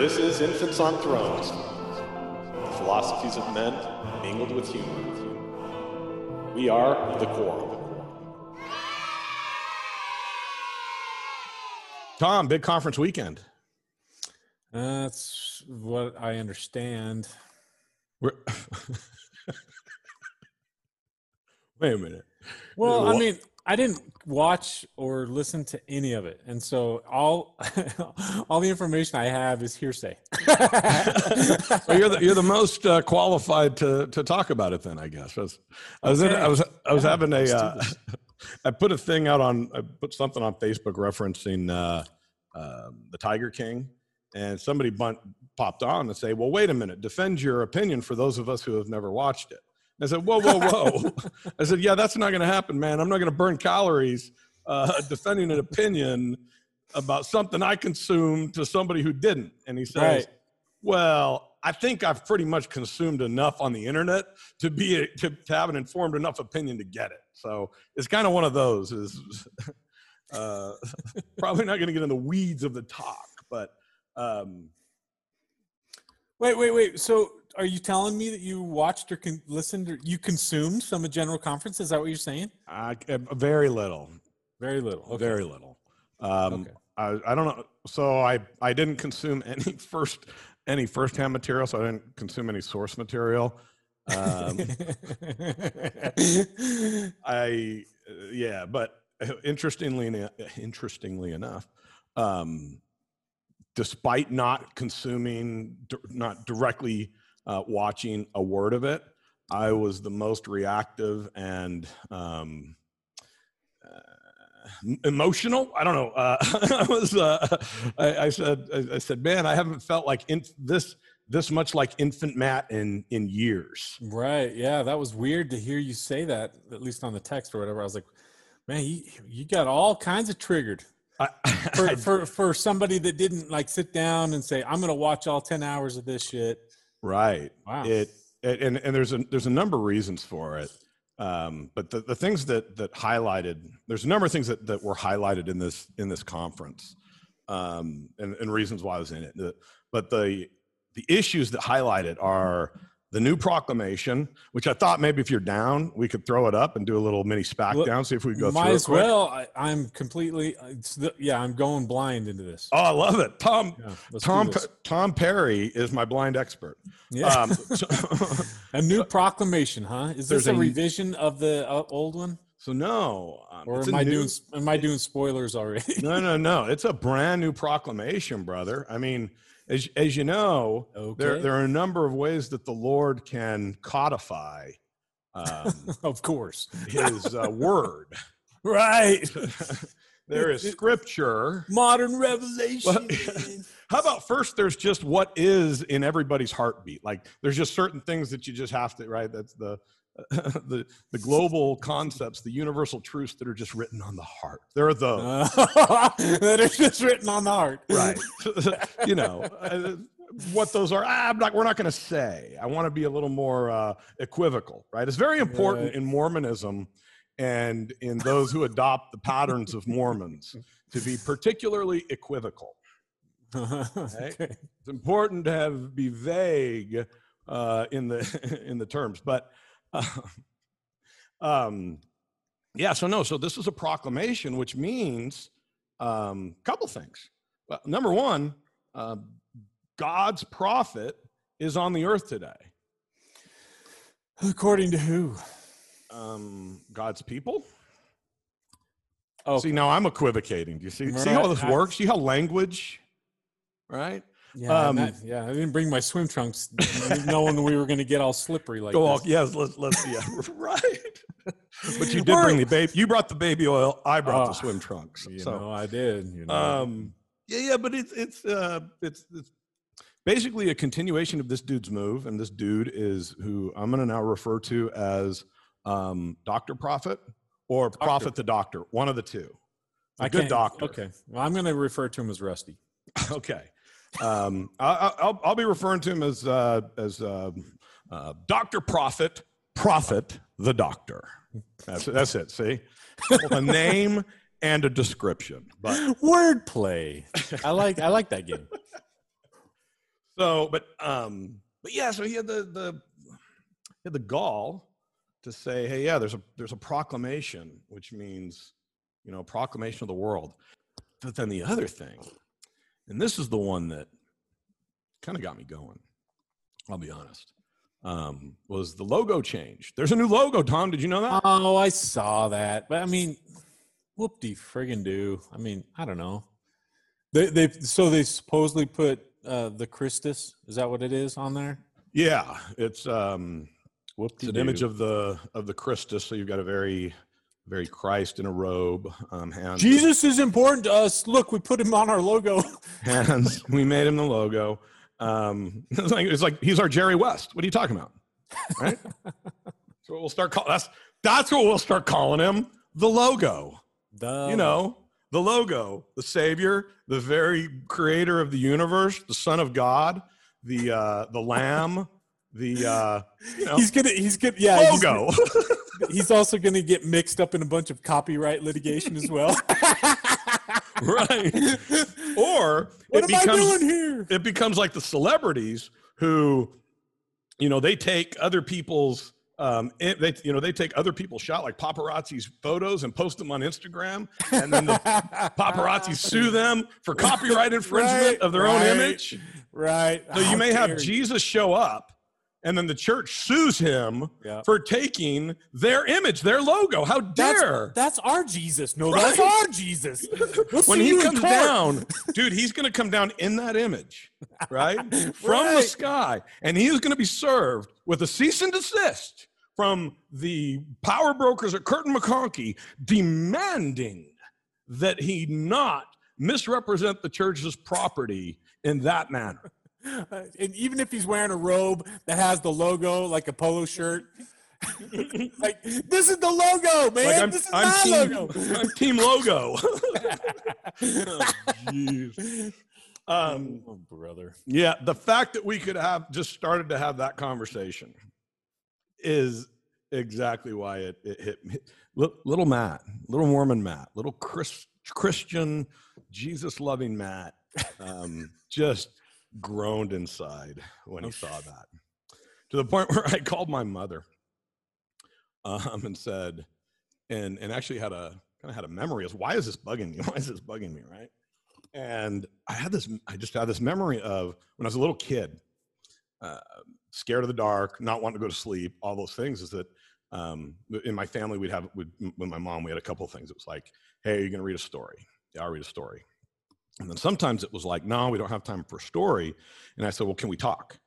This is Infants on Thrones. The philosophies of men mingled with humor. We are the Quorum. Tom, big conference weekend. That's what I understand. We're Wait a minute. Well, I mean, I didn't watch or listen to any of it, and so all all the information I have is hearsay. Well, you're the you're the most uh, qualified to to talk about it. Then I guess I was I was, in, I was I was Yeah, having a uh. I put a thing out on I put something on Facebook referencing uh, uh, the Tiger King, and somebody bun- popped on and say, "Well, wait a minute, defend your opinion for those of us who have never watched it." I said, "Whoa, whoa, whoa!" I said, "Yeah, that's not going to happen, man. I'm not going to burn calories uh, defending an opinion about something I consumed to somebody who didn't." And he says, Right. "Well, I think I've pretty much consumed enough on the internet to be to, to have an informed enough opinion to get it." So it's kind of one of those. Is uh, probably not going to get in the weeds of the talk, but. Um, wait, wait, wait. So, are you telling me that you watched or con- listened or you consumed some of General Conference? Is that what you're saying? I, uh, very little, Very little. Okay. very little. Um, Okay. I, I don't know. So I, I didn't consume any first, any firsthand material. So I didn't consume any source material. Um, I, yeah, but interestingly, interestingly enough, um, despite not consuming, not directly uh, watching a word of it, I was the most reactive and um, uh, emotional. I don't know. Uh, I was. Uh, I, I said. I, I said, man, I haven't felt like inf- this this much like infant Matt in in years. right. Yeah, that was weird to hear you say that. At least on the text or whatever. I was like, man, you you got all kinds of triggered. I, for, for for somebody that didn't like sit down and say, "I'm going to watch all ten hours of this shit." Right. Wow. it, it and, and there's a there's a number of reasons for it um, but the, the things that that highlighted there's a number of things that, that were highlighted in this in this conference um, and, and reasons why i was in it The- but the the issues that highlighted are the new proclamation which i thought maybe if you're down we could throw it up and do a little mini spack Well, down see if we go Might through it as well. I, I'm completely. It's the, yeah, I'm going blind into this. oh i love it tom Yeah, tom tom perry is my blind expert Yeah. um, so- a new proclamation, huh? Is this a, a- revision of the uh, old one, So no, um, or am I new- doing am I doing spoilers already? no, no, no. It's a brand new proclamation, brother. I mean, as as you know, there Okay. there are a number of ways that the Lord can codify um, of course. His uh, word. Right. there is Scripture. Modern revelation. How about first? There's just what is in everybody's heartbeat. Like there's just certain things that you just have to right. That's the the the global concepts, the universal truths that are just written on the heart. There are those. That is just written on the heart. right you know uh, what those are ah, I'm not, we're not going to say i want to be a little more uh, equivocal right it's very important Right. in mormonism and in those who adopt the patterns of mormons to be particularly equivocal okay. it's important to have be vague uh, in the in the terms but um yeah so no so this is a proclamation which means um couple things. Well, number one uh, god's prophet is on the earth today. According to who? um god's people. Oh, see now i'm equivocating. Do you see see how this works? See how language right yeah, um, that- yeah. I didn't bring my swim trunks, knowing we were going to get all slippery like Go all, yes, let's let's yeah, right. But you did We're- bring the baby. You brought the baby oil. I brought the Ah, swim trunks. You So, know, I did. You know. um, yeah, yeah, but it's it's uh, it's it's basically a continuation of this dude's move, and this dude is who I'm going to now refer to as um, Doctor Prophet or Prophet the Doctor, one of the two. A good can't- doctor. Okay. Well, I'm going to refer to him as Rusty. okay. Um, I, I'll, I'll be referring to him as uh, as uh, uh, Doctor Prophet, Prophet the Doctor. That's that's it. See, a name and a description. But Wordplay. I like. I like that game. So, but um, but yeah, so he had the the he had the gall to say, hey, yeah, there's a there's a proclamation, which means, you know, proclamation of the world. But then the other thing, and this is the one that kind of got me going. I'll be honest. Um, was the logo change? There's a new logo. Tom, did you know that? Oh, I saw that, but I mean, whoop de friggin' do. I mean, I don't know. They they so they supposedly put uh the Christus. Is that what it is on there? Yeah, it's um, Whoop an image of the of the Christus. So you've got a very very Christ in a robe. Um, hands, Jesus is important to us. Look, we put him on our logo. hands. we made him the logo. Um, it's like it's like he's our Jerry West. What are you talking about? Right. so we'll start calling. that's that's what we'll start calling him. The logo. Duh. you know the logo the savior the very creator of the universe the son of god the uh the lamb the uh you know, he's gonna he's gonna yeah. he's logo gonna- He's, also gonna get mixed up in a bunch of copyright litigation as well. right or what it am I becomes doing here? it becomes like the celebrities who you know they take other people's um, it, they, you know, they take other people's shot like paparazzi's photos and post them on Instagram, and then the paparazzi sue them for copyright infringement Right, of their own image. Right. So you may have you. Jesus show up, and then the church sues him Yeah. for taking their image, their logo. How dare! that's our Jesus. No, Right. that's our Jesus. We'll when he comes down, dude, he's going to come down in that image, right? From the sky. And he is going to be served with a cease and desist from the power brokers at Kirton McConkie demanding that he not misrepresent the church's property in that manner. Uh, and even if he's wearing a robe that has the logo, like a polo shirt, like this is the logo, man. Like I'm, this is I'm my team, logo. I'm team logo. Jeez. Um, oh, brother. Yeah, the fact that we could have just started to have that conversation is exactly why it, it hit me. Little Matt, little Mormon Matt, little Chris, Christian, Jesus loving Matt, um, just groaned inside when he saw that. To the point where I called my mother um, and said, and and actually had a kind of had a memory of why is this bugging me? Why is this bugging me? Right. And I had this, I just had this memory of when I was a little kid, uh, scared of the dark, not wanting to go to sleep, all those things. Is that um, in my family, we'd have, we'd, with my mom, we had a couple of things. It was like, hey, are you're going to read a story. Yeah, I'll read a story. And then sometimes it was like, no, we don't have time for a story. And I said, well, can we talk?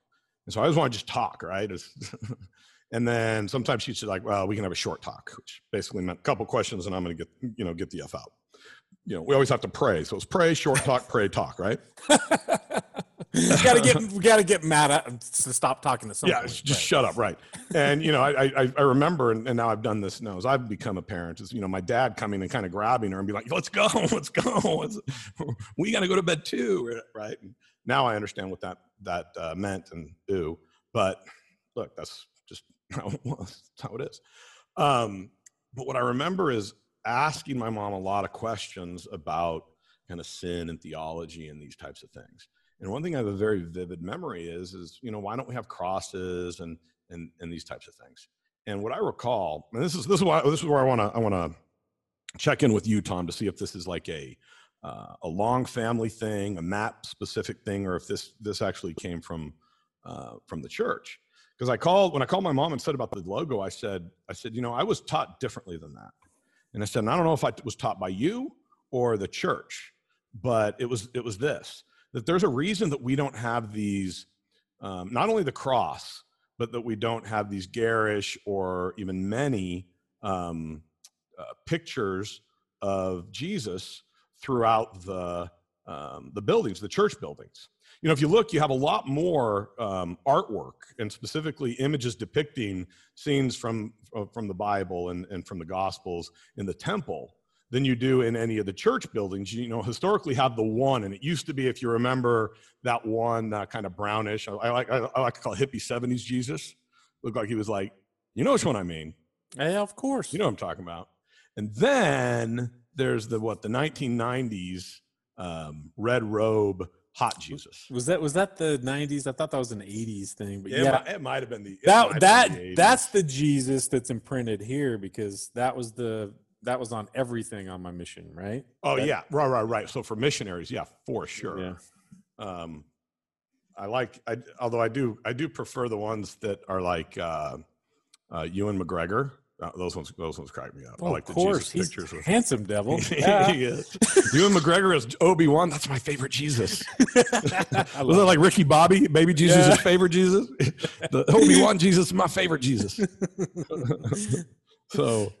And so I always want to just talk, right? And then sometimes she'd say like, well, we can have a short talk, which basically meant a couple questions and I'm going to get, you know, get the F out. You know, we always have to pray. So it's pray, short talk, pray, talk, right? we gotta get we gotta get mad at to stop talking to someone. Yeah, just shut up, right? And you know, I I, I remember, and, and now I've done this now as I've become a parent. Is you know, my dad coming and kind of grabbing her and be like, "Let's go, let's go, let's, we got to go to bed too," right? And now I understand what that that uh, meant and do. But look, that's just how it was. How it is. Um, but what I remember is asking my mom a lot of questions about kind of sin and theology and these types of things. And one thing I have a very vivid memory is, is you know, why don't we have crosses and and and these types of things? And what I recall, and this is this is why this is where I want to I want to check in with you, Tom, to see if this is like a uh, a long family thing, a map specific thing, or if this this actually came from uh, from the church. Because I called when I called my mom and said about the logo, I said I said you know I was taught differently than that, and I said and I don't know if I was taught by you or the church, but it was it was this that there's a reason that we don't have these um, not only the cross but that we don't have these garish or even many um, uh, pictures of jesus throughout the um, the buildings the church buildings. You know if you look you have a lot more um, artwork and specifically images depicting scenes from from the bible and, and from the gospels in the temple than you do in any of the church buildings. You know, historically have the one, and it used to be, if you remember, that one uh, kind of brownish. I, I like I, I like to call it hippie '70s Jesus. Looked like he was like, you know which one I mean. Yeah, of course. You know what I'm talking about. And then there's the what the 1990s um, red robe hot Jesus. Was that was that the '90s? I thought that was an '80s thing, but Yeah, yeah, it, might, it might have been the that that the that's the Jesus that's imprinted here because that was the that was on everything on my mission, right? oh that- yeah right right right. So for missionaries, yeah, for sure. Yeah. Um, I like I although I do I do prefer the ones that are like uh, uh, Ewan McGregor. Uh, those ones those ones crack me up. I Oh, like of the course, Jesus he's pictures. With, handsome devil. Yeah. he is. Ewan McGregor is Obi Wan. That's my favorite Jesus. Was it love like Ricky Bobby, baby Jesus, Yeah. his favorite Jesus? the Obi Wan Jesus is my favorite Jesus. so,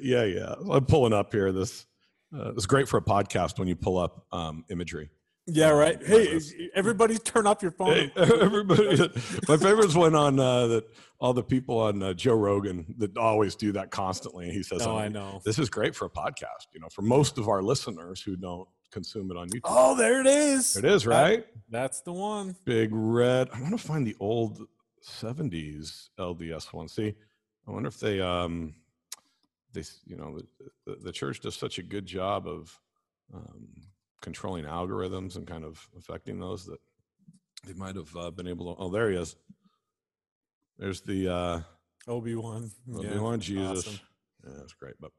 yeah, yeah. I'm pulling up here. This uh, it's great for a podcast when you pull up um, imagery. Yeah, right. Um, Hey, like everybody, turn off your phone. Hey, everybody, my favorite's one on uh, that all the people on uh, Joe Rogan that always do that constantly. He says, Oh, um, I know. This is great for a podcast. You know, for most of our listeners who don't consume it on YouTube. Oh, there it is. There it is, right? That's the one. big red. I want to find the old 70s LDS one. See, I wonder if they, um, they, you know, the, the, church does such a good job of um, controlling algorithms and kind of affecting those that they might have uh, been able to. Oh, there he is. There's the uh, Obi Wan. Obi Wan Jesus. awesome. Yeah, that's great. But,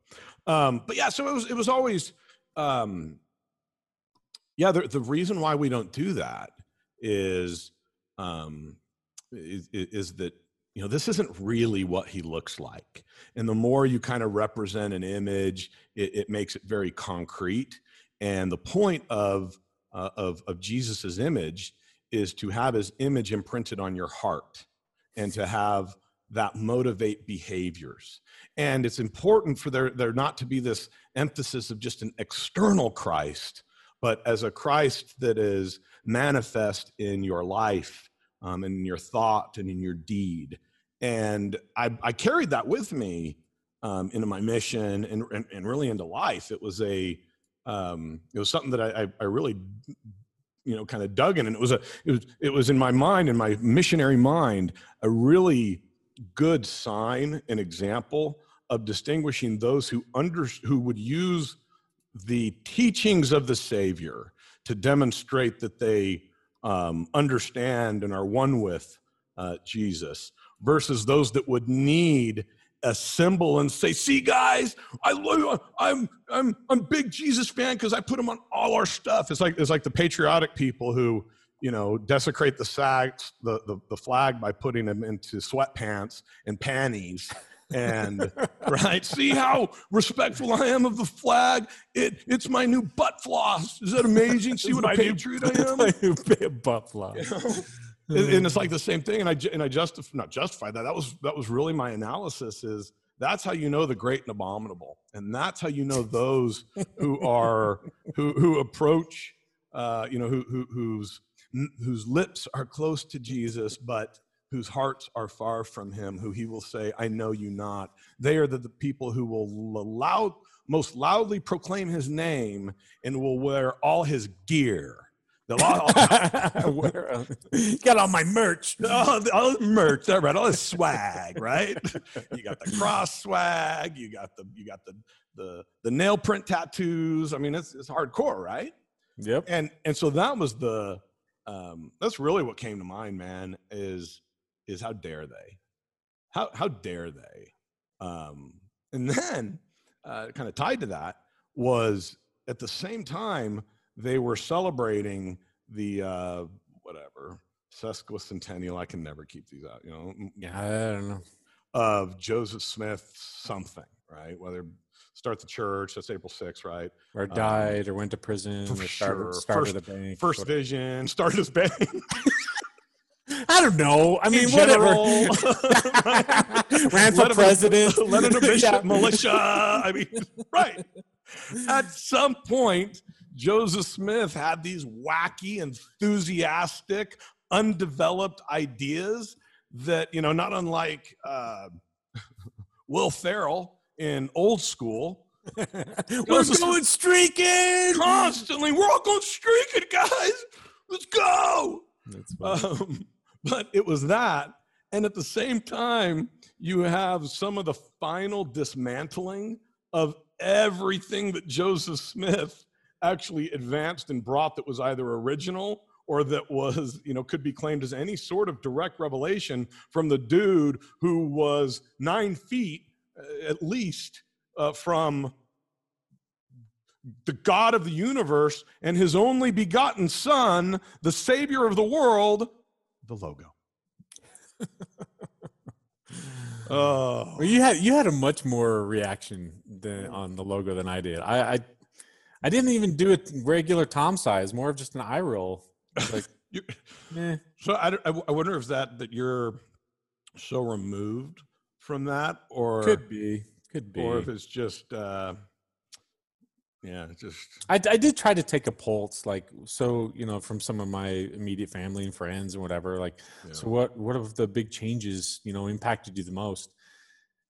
um, but yeah, so it was. It was always. Um, yeah, the the reason why we don't do that is, um, is, is that you know this isn't really what he looks like, and the more you kind of represent an image, it, it makes it very concrete. And the point of uh, of of Jesus's image is to have his image imprinted on your heart, and to have that motivate behaviors. And it's important for there, there not to be this emphasis of just an external Christ, but as a Christ that is manifest in your life, um, and in your thought, and in your deed. And I, I carried that with me um, into my mission and, and, and really into life. It was a um, it was something that I, I, really you know kind of dug in and it was a it was it was in my mind in my missionary mind a really good sign and example of distinguishing those who under who would use the teachings of the savior to demonstrate that they um, understand and are one with uh, jesus versus those that would need a symbol and say see guys i love i'm i'm i'm big jesus fan because i put him on all our stuff it's like it's like the patriotic people who you know, desecrate the sag, the, the, the flag by putting them into sweatpants and panties. And right, see how respectful I am of the flag. It it's my new butt floss. Is that amazing? See what a My new- patriot I am. My new butt flop. You know? And, and it's like the same thing. And I and I justify not justify that. That was that was really my analysis. Is that's how you know the great and abominable, and that's how you know those who are who who approach, uh, you know, who who whose whose lips are close to Jesus, but whose hearts are far from him, who he will say, I know you not. They are the, the people who will loud, most loudly proclaim his name and will wear all his gear. Where, uh, got all my merch. all, the- all his merch, all right, all his swag, right? You got the cross swag, you got the you got the the the nail print tattoos. I mean, it's it's hardcore, right? Yep. and and so that was the um that's really what came to mind man is is how dare they how how dare they um and then uh kind of tied to that was at the same time they were celebrating the uh whatever sesquicentennial i can never keep these out you know Yeah, I don't know. of joseph smith something right whether start the church that's april 6th right Or died, or went to prison, for or started, sure. started First- a bank. first vision started his bank I don't know. I mean, in whatever. Ran for Led president. an bishop Yeah. militia. I mean, right. At some point, Joseph Smith had these wacky, enthusiastic, undeveloped ideas that, you know, not unlike uh, Will Ferrell in Old School, We're Joseph- going streaking. constantly, we're all going streaking, guys. Let's go. That's. Um, but it was that. And at the same time, you have some of the final dismantling of everything that Joseph Smith actually advanced and brought that was either original or that was you know could be claimed as any sort of direct revelation from the dude who was nine feet uh, at least uh, from the God of the universe and his only begotten Son, the Savior of the world, the logo. oh, well, you had you had a much more reaction than on the logo than I did. I I, I didn't even do it regular Tom size, more of just an eye roll. Like, eh. so I, I wonder if that that you're so removed from that, or could be, could be, or if it's just. uh yeah, just I, I did try to take a pulse, like so, you know, from some of my immediate family and friends and whatever. Like, yeah. so what what of the big changes, you know, impacted you the most?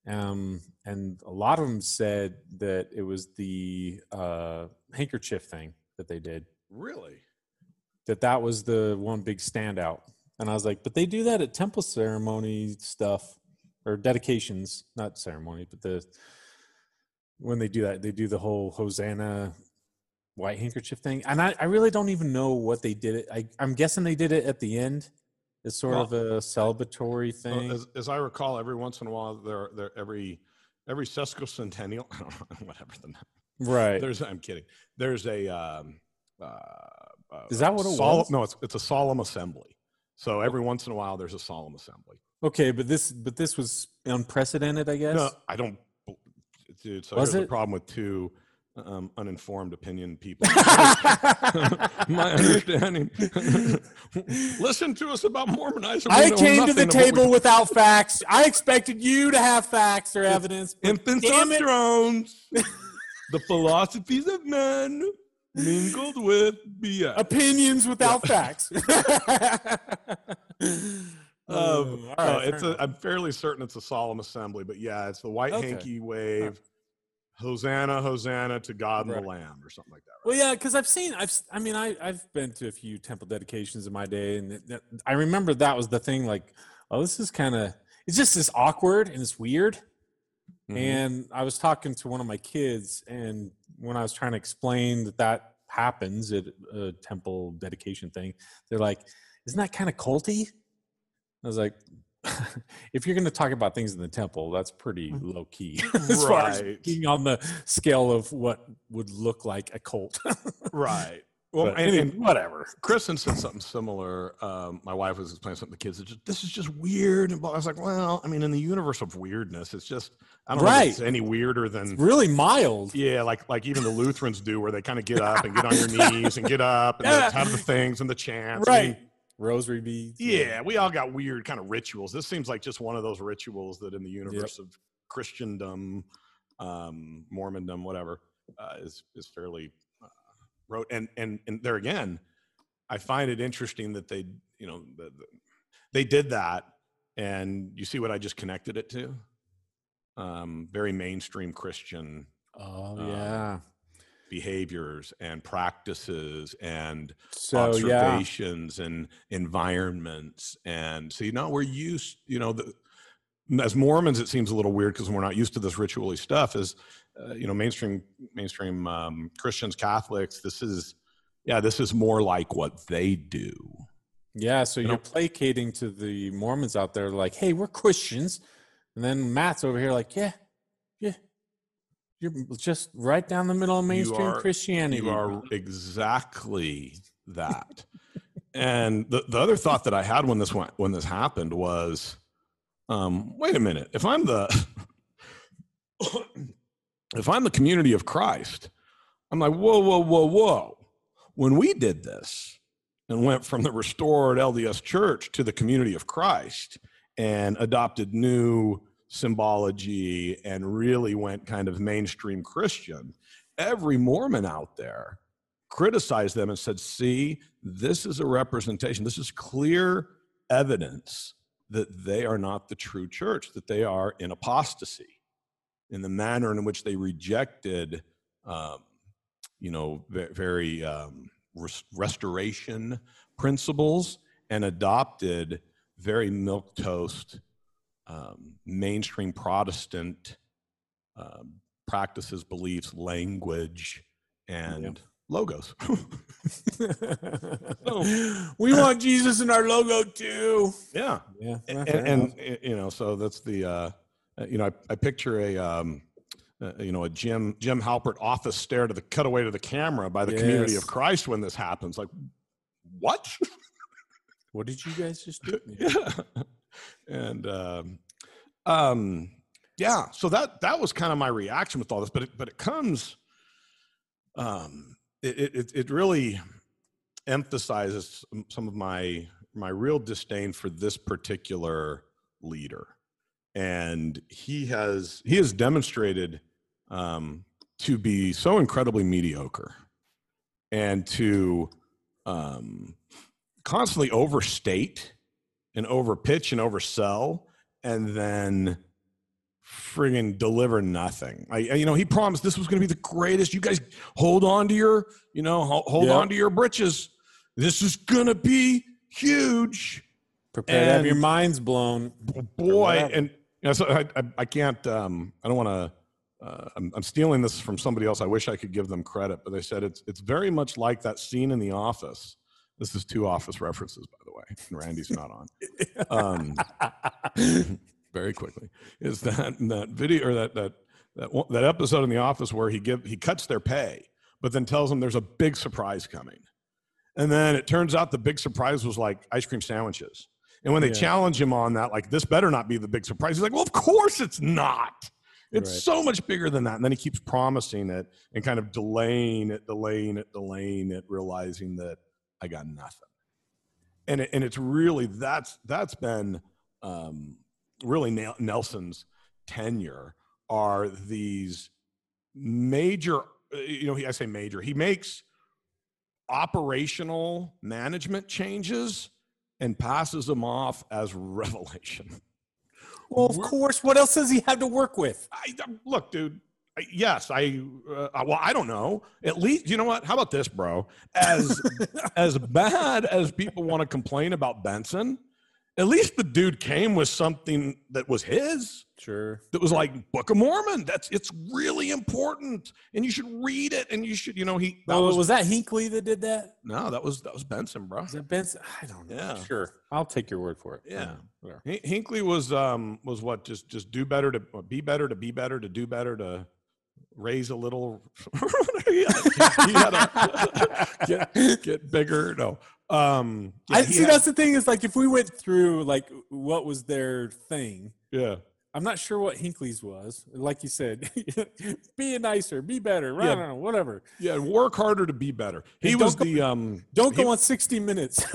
Um, and a lot of them said that it was the uh, handkerchief thing that they did. Really? That that was the one big standout. And I was like, but they do that at temple ceremony stuff or dedications, not ceremony, but the when they do that, they do the whole Hosanna white handkerchief thing. And I, I really don't even know what they did it. I, I'm guessing they did it at the end. It's sort well, of a celebratory thing. As, as, I recall, every once in a while, there, there every every sesquicentennial, whatever the right. There's, I'm kidding. There's a. Um, uh, uh, Is that what it sol- was? No, it's it's a solemn assembly. So every once in a while, there's a solemn assembly. Okay, but this but this was unprecedented, I guess. No, I don't dude. So Was here's it? the problem with two um, uninformed opinion people. My understanding. Listen to us about Mormonizing. I came to the table without facts. I expected you to have facts or evidence. Infants on thrones. the philosophies of men mingled with BS. Opinions without facts. Um, right, no, it's a, I'm fairly certain it's a solemn assembly, but yeah, it's the white okay. hanky wave. Hosanna, Hosanna to God and right. the Lamb, or something like that. Right? Well, yeah, because I've seen, I've, I mean, I, I've been to a few temple dedications in my day, and it, I remember that was the thing. Like, oh, this is kind of, it's just this awkward and it's weird. Mm-hmm. And I was talking to one of my kids, and when I was trying to explain that that happens at a temple dedication thing, they're like, "Isn't that kind of culty?" I was like, if you're going to talk about things in the temple, that's pretty mm. low key as right. far as being on the scale of what would look like a cult. right. Well, but, and, and, whatever. Kristen said something similar. Um, my wife was explaining something to the kids. Just, this is just weird. And I was like, well, I mean, in the universe of weirdness, it's just I don't right. know if it's any weirder than it's really mild. Yeah, like like even the Lutherans do, where they kind of get up and get on your knees and get up and yeah. have the things and the chants. Right. I mean, rosary beads. Yeah, we all got weird kind of rituals. This seems like just one of those rituals that in the universe yep. of Christendom, um, Mormondom, whatever, uh, is is fairly uh, rote. And and and there again, I find it interesting that they, you know, the, the, they did that, and you see what I just connected it to. Um, very mainstream Christian. Oh uh, yeah behaviors and practices and so, observations yeah. and environments. And so you know we're used you know the, as mormons it seems a little weird because we're not used to this ritually stuff as uh, you know mainstream mainstream um, christians catholics this is yeah this is more like what they do. Yeah so you are placating to the mormons out there like hey we're christians. And then matt's over here like yeah yeah you're just right down the middle of mainstream you are, Christianity. You are exactly that. and the, the other thought that I had when this went, when this happened was, um, wait a minute. If I'm the if I'm the community of Christ, I'm like, whoa, whoa, whoa, whoa. When we did this and went from the restored LDS church to the community of Christ and adopted new symbology and really went kind of mainstream Christian, every Mormon out there criticized them and said, see, this is a representation, this is clear evidence that they are not the true church, that they are in apostasy in the manner in which they rejected, um, you know, very um, restoration principles and adopted very milk toast um, mainstream Protestant um, practices, beliefs, language, and logos. we want Jesus in our logo too. yeah. Yeah. and, and, and, you know so that's the uh uh, you know i, I picture a um uh, you know a jim jim halpert office stare to the cutaway to the camera by the community of christ when this happens like what what did you guys just do? yeah and um um yeah so that that was kind of my reaction with all this but it but it comes um it it- it, really emphasizes some of my my real disdain for this particular leader. And he has he has demonstrated um to be so incredibly mediocre and to um constantly overstate and overpitch and oversell and then friggin' deliver nothing. I, you know, he promised this was going to be the greatest. You guys hold on to your, you know, hold on to your britches. This is going to be huge. Prepare to have your minds blown. Boy, and you know, so I, I, I can't, um, I don't want to, uh, I'm, I'm stealing this from somebody else. I wish I could give them credit, but they said it's, it's very much like that scene in the office. This is two office references, by the way, and Randy's not on. Um, very quickly is that that video or that that that that episode in the office where he give he cuts their pay but then tells them there's a big surprise coming and then it turns out the big surprise was like ice cream sandwiches and when they Yeah. challenge him on that like this better not be the big surprise he's like well of course it's not it's Right. so much bigger than that and then he keeps promising it and kind of delaying it delaying it delaying it realizing that i got nothing and it, and it's really that's that's been um, really Nelson's tenure are these major you know he, I say major he makes operational management changes and passes them off as revelation. Well, of We're- course. What else does he have to work with? I, look, dude. Yes, I. Uh, well, I don't know. At least you know what? How about this, bro? As as bad as people want to complain about Benson, at least the dude came with something that was his. Sure. That was like Book of Mormon. That's it's really important, and you should read it. And you should, you know, he. That Oh, was, was, that Hinckley that did that? no, that was that was Benson, bro. Is that Benson? I don't know. Yeah. Sure. I'll take your word for it. Yeah. Hin- Hinckley was um was what just just do better to be better to be better to do better to raise a little he he a get, get bigger no um yeah, I see. had- That's the thing is like if we went through like what was their thing, yeah I'm not sure what Hinckley's was. Like you said, be nicer, be better. I Yeah. don't know, whatever. yeah work harder to be better he And was go- the um Don't he- go on 60 Minutes.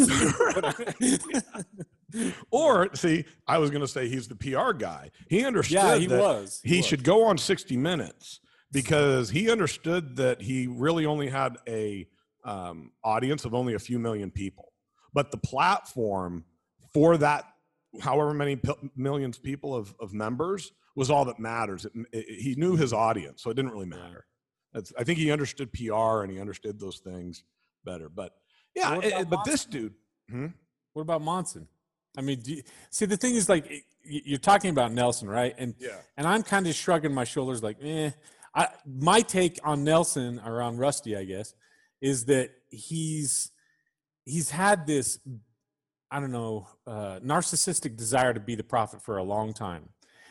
or see i was going to say he's the pr guy he understood yeah, he was. he was. should go on 60 minutes because he understood that he really only had a um, audience of only a few million people. But the platform for that however many p- millions people of, of members was all that matters. It, it- he knew his audience so it didn't really matter. That's, i think he understood pr and he understood those things better. But yeah it- but this dude What about Monson? I mean, do you, see, the thing is, like, you're talking about Nelson, right? And yeah. and I'm kind of shrugging my shoulders, like, eh. I, my take on Nelson or on Rusty, I guess, is that he's he's had this, I don't know, uh, narcissistic desire to be the prophet for a long time,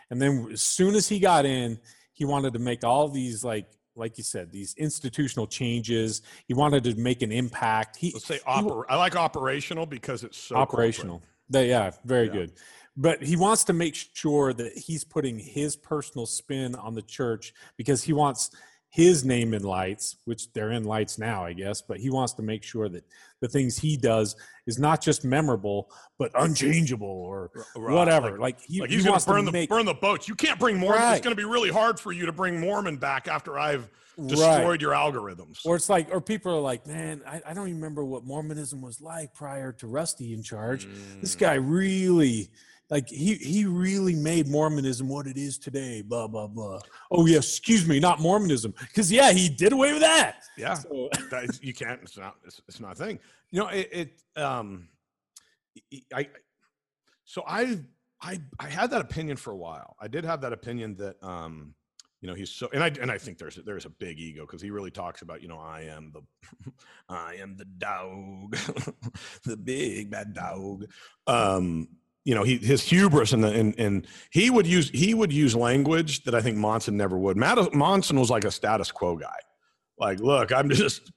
and then as soon as he got in, he wanted to make all these like. Like you said, these institutional changes. He wanted to make an impact. He, let's say he- oper- i like operational because it's so operational. They, yeah, very Yeah. good. But he wants to make sure that he's putting his personal spin on the church because he wants his name in lights, which they're in lights now, I guess. But he wants to make sure that the things he does is not just memorable, but unchangeable or Right, whatever. like- Like, he, Like he he's going to burn the make burn the boats. You can't bring Mormon. It's going to be really hard for you to bring Mormon back after I've Right. destroyed your algorithms. Or it's like, or people are like, man, I, I don't even remember what Mormonism was like prior to Rusty in charge. This Mm. guy really, like, he he really made Mormonism what it is today. Blah blah blah. Oh yeah, excuse me, not Mormonism, because yeah, he did away with that. yeah, So, that you can't. It's not. It's, it's not a thing. You know, it. it um, I. So I I I had that opinion for a while. I did have that opinion that um, you know he's so and i and i think there's there's a big ego because he really talks about you know i am the i am the dog the big bad dog um you know he his hubris and the and, and he would use he would use language that i think monson never would Matt, monson was like a status quo guy like look i'm just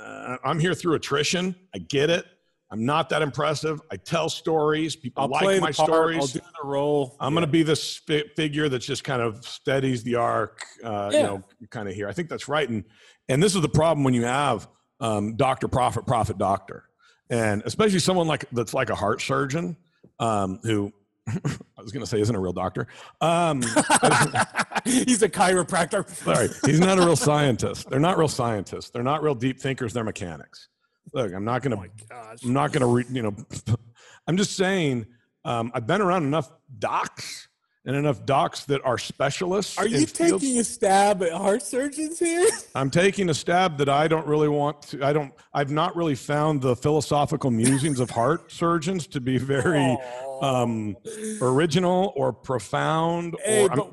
uh, i'm here through attrition i get it I'm not that impressive. I tell stories. People I'll like my part, stories. I'll do the role. I'm Yeah. going to be this fi- figure that just kind of steadies the ark, uh, you know, kind of here. I think that's right. And and this is the problem when you have um, doctor, prophet, prophet, doctor, and especially someone like that's like a heart surgeon um, who I was going to say isn't a real doctor. Um, He's a chiropractor. sorry, he's not a real scientist. They're not real scientists. They're not real deep thinkers. They're mechanics. Look, I'm not going Oh to gosh. I'm not going to, re- you know, I'm just saying, um, I've been around enough docs and enough docs that are specialists. Are you fields- taking a stab at heart surgeons here? I'm taking a stab that I don't really want to. I don't. I've not really found the philosophical musings of heart surgeons to be very um, original or profound. Hey, or but,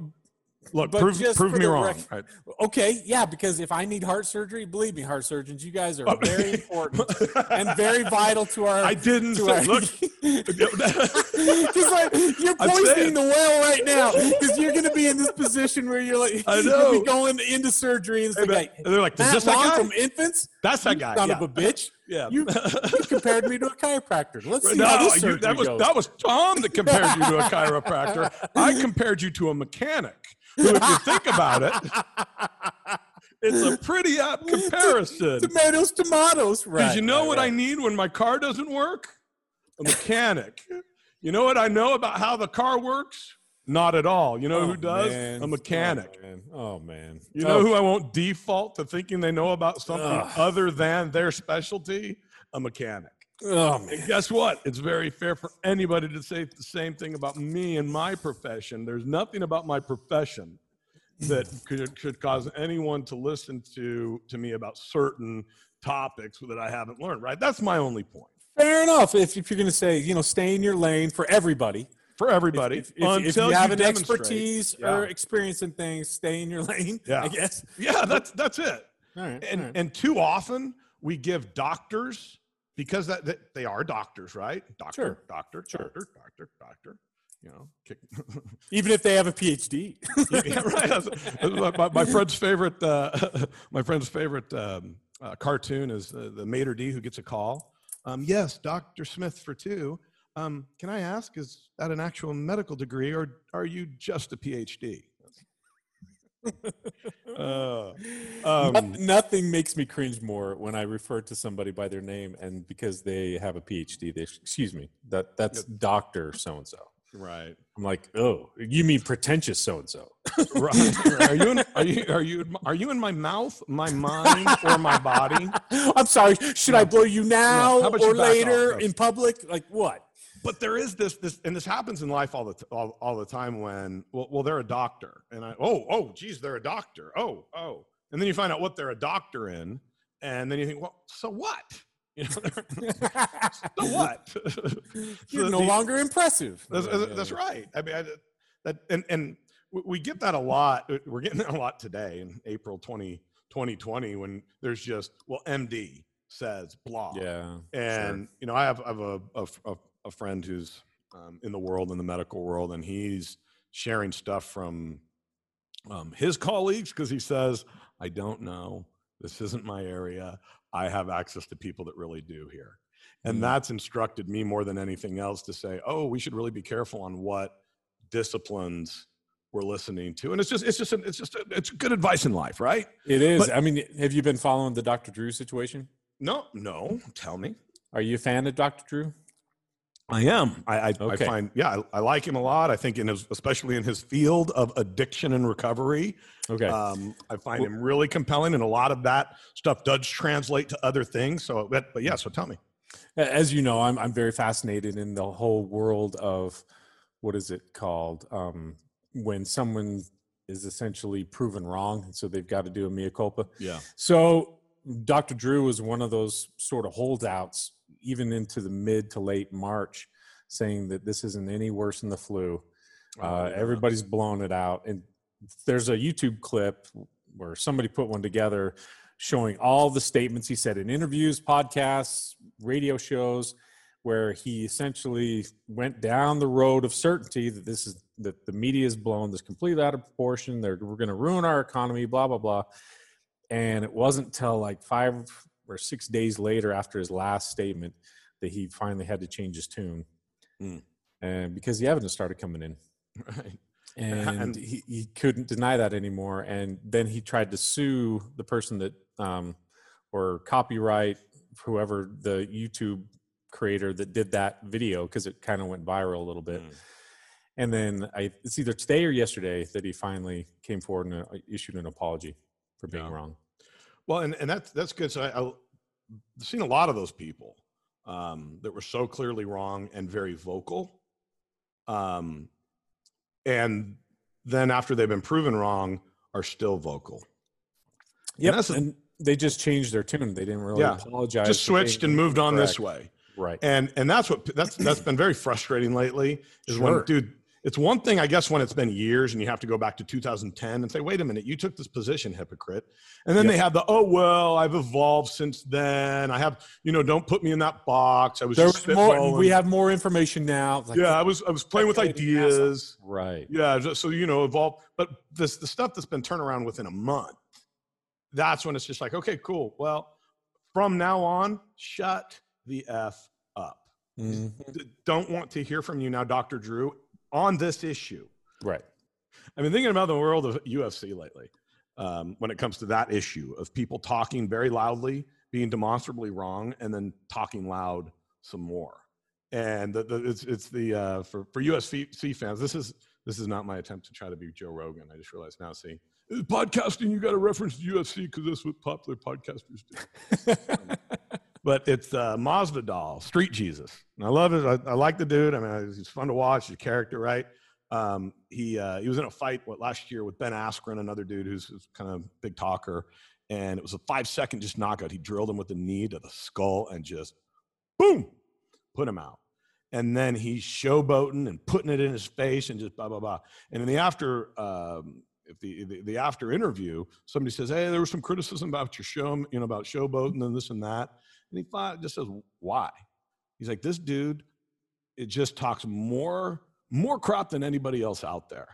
look, but prove, prove me wrong. rec- right? okay, yeah, because if I need heart surgery, believe me, heart surgeons, you guys are Oh. very important and very vital to our. I didn't say. our- Look, Just like you're poisoning the well right now because you're going to be in this position where you're like I know. be going into surgery and Hey, like, man, they're like, Matt this that Long from infants. That's that guy. Son yeah. of a bitch. yeah. You, you compared me to a chiropractor. Let's see no, how this you- that was goes. that was Tom that compared you to a chiropractor. I compared you to a mechanic. Who, if you think about it, it's a pretty apt comparison. tomatoes, tomatoes. Because Right. you know right, what right. I need when my car doesn't work? A mechanic. you know what I know about how the car works? Not at all. You know Oh, who does? man. A mechanic. Oh man. Oh, man. You know Oh, who I won't default to thinking they know about something Ugh. other than their specialty? A mechanic. Oh And guess what? It's very fair for anybody to say the same thing about me and my profession. There's nothing about my profession that could, could cause anyone to listen to to me about certain topics that I haven't learned. Right? That's my only point Fair enough. If, if you're going to say, you know, stay in your lane for everybody. for everybody. If, if, if until you have an demonstrate- expertise Yeah. or experience in things, stay in your lane. Yeah. I guess. Yeah, that's that's it. All right. And right. and too often we give doctors because that, that they are doctors, right? Doctor, Sure. doctor, Sure. doctor, doctor, doctor. You know, kick, Even if they have a PhD. yeah, right. My, my, friend's favorite. Uh, my friend's favorite um, uh, cartoon is uh, the maitre d who gets a call. Um, yes, Doctor Smith for two. Um, can I ask, is that an actual medical degree, or are you just a PhD? Uh, um, Noth- Nothing makes me cringe more when I refer to somebody by their name and because they have a PhD. They excuse me. That that's Doctor so and so. right. I'm like, oh, you mean pretentious so and so? right. Are you in, are you are you are you in my mouth, my mind, or my body? I'm sorry. Should I blow you now you or later in public? Like what? But there is this this and this happens in life all the t- all, all the time when well well they're a doctor and I oh oh geez they're a doctor oh oh and then you find out what they're a doctor in and then you think well so what you know so what You're The- no the- longer impressive. That's, that's- that's right. I mean, I, that and and we- get that a lot. We're getting that a lot today in April 20, 2020 when there's just well, MD says blah. Yeah. And you know, I have I have a a, a, a friend who's um, in the world in the medical world, and he's sharing stuff from um, his colleagues because he says, "I don't know. This isn't my area. I have access to people that really do here." And Mm. that's instructed me more than anything else to say, "Oh, we should really be careful on what disciplines we're listening to." And it's just it's just it's just it's good advice in life, right? It is. But- I mean, have you been following the Dr. Drew situation? No, no, tell me. Are you a fan of Dr. Drew? I am. I, I, Okay. I find, yeah, I, I like him a lot. I think in his, especially in his field of addiction and recovery, Okay. um, I find him really compelling, and a lot of that stuff does translate to other things. So, but, but yeah. So tell me. As you know, I'm I'm very fascinated in the whole world of what is it called um, when someone is essentially proven wrong, so they've got to do a mea culpa. Yeah. So Dr. Drew was one of those sort of holdouts, even into the mid to late March, saying that this isn't any worse than the flu. Uh, Everybody's blown it out, and there's a YouTube clip where somebody put one together showing all the statements he said in interviews, podcasts, radio shows, where he essentially went down the road of certainty that this is that the media is blown this completely out of proportion. They're we're going to ruin our economy, blah blah blah. And it wasn't till like five or six days later after his last statement that he finally had to change his tune, Mm. and because the evidence started coming in Right. and, And- he, he couldn't deny that anymore and then he tried to sue the person that um, or copyright whoever the youtube creator that did that video because it kind of went viral a little bit Mm. and then I, it's either today or yesterday that he finally came forward and uh, issued an apology for being Yeah. wrong Well, and, and that's that's good. So I, I've seen a lot of those people um, that were so clearly wrong and very vocal. Um, and then after they've been proven wrong, are still vocal. yep that's a- and they just changed their tune they didn't really Yeah. apologize Just switched and moved on this way. right And and that's what that's that's been very frustrating lately. Is Sure. when dude, it's one thing I guess when it's been years and you have to go back to 2010 and say, wait a minute, you took this position, hypocrite. And then Yep. they have the oh well, I've evolved since then. I have you know, don't put me in that box. I was there was more we have more information now like, yeah, I was I was playing with Speculating asshole. ideas. right Yeah, so you know, evolve. But this the stuff that's been turned around within a month. That's when it's just like, okay, cool. Well, from now on, shut the f up. Mhm. Don't want to hear from you now, Dr. Drew, on this issue. right I've been thinking about the world of UFC lately um, when it comes to that issue of people talking very loudly, being demonstrably wrong, and then talking loud some more. And the, the, it's it's the uh, for for UFC fans. This is this is not my attempt to try to be Joe Rogan. I just realized now. See, "Uh, podcasting, you got to reference UFC because that's what popular podcasters do but it's uh, Masvidal, Street Jesus. And I love it. I, I like the dude. I mean, he's fun to watch. He's a character, right? Um, he uh, he was in a fight what last year with Ben Askren, another dude who's, who's kind of big talker, and it was a five second just knockout. He drilled him with the knee to the skull and just boom, put him out. And then he's showboating and putting it in his face and just blah blah blah. And in the after um, if the, the the after interview, somebody says, "Hey, there was some criticism about your show, you know, about showboating and this and that." And he fi- just says, "Why?" He's like, "This dude, it just talks more more crap than anybody else out there."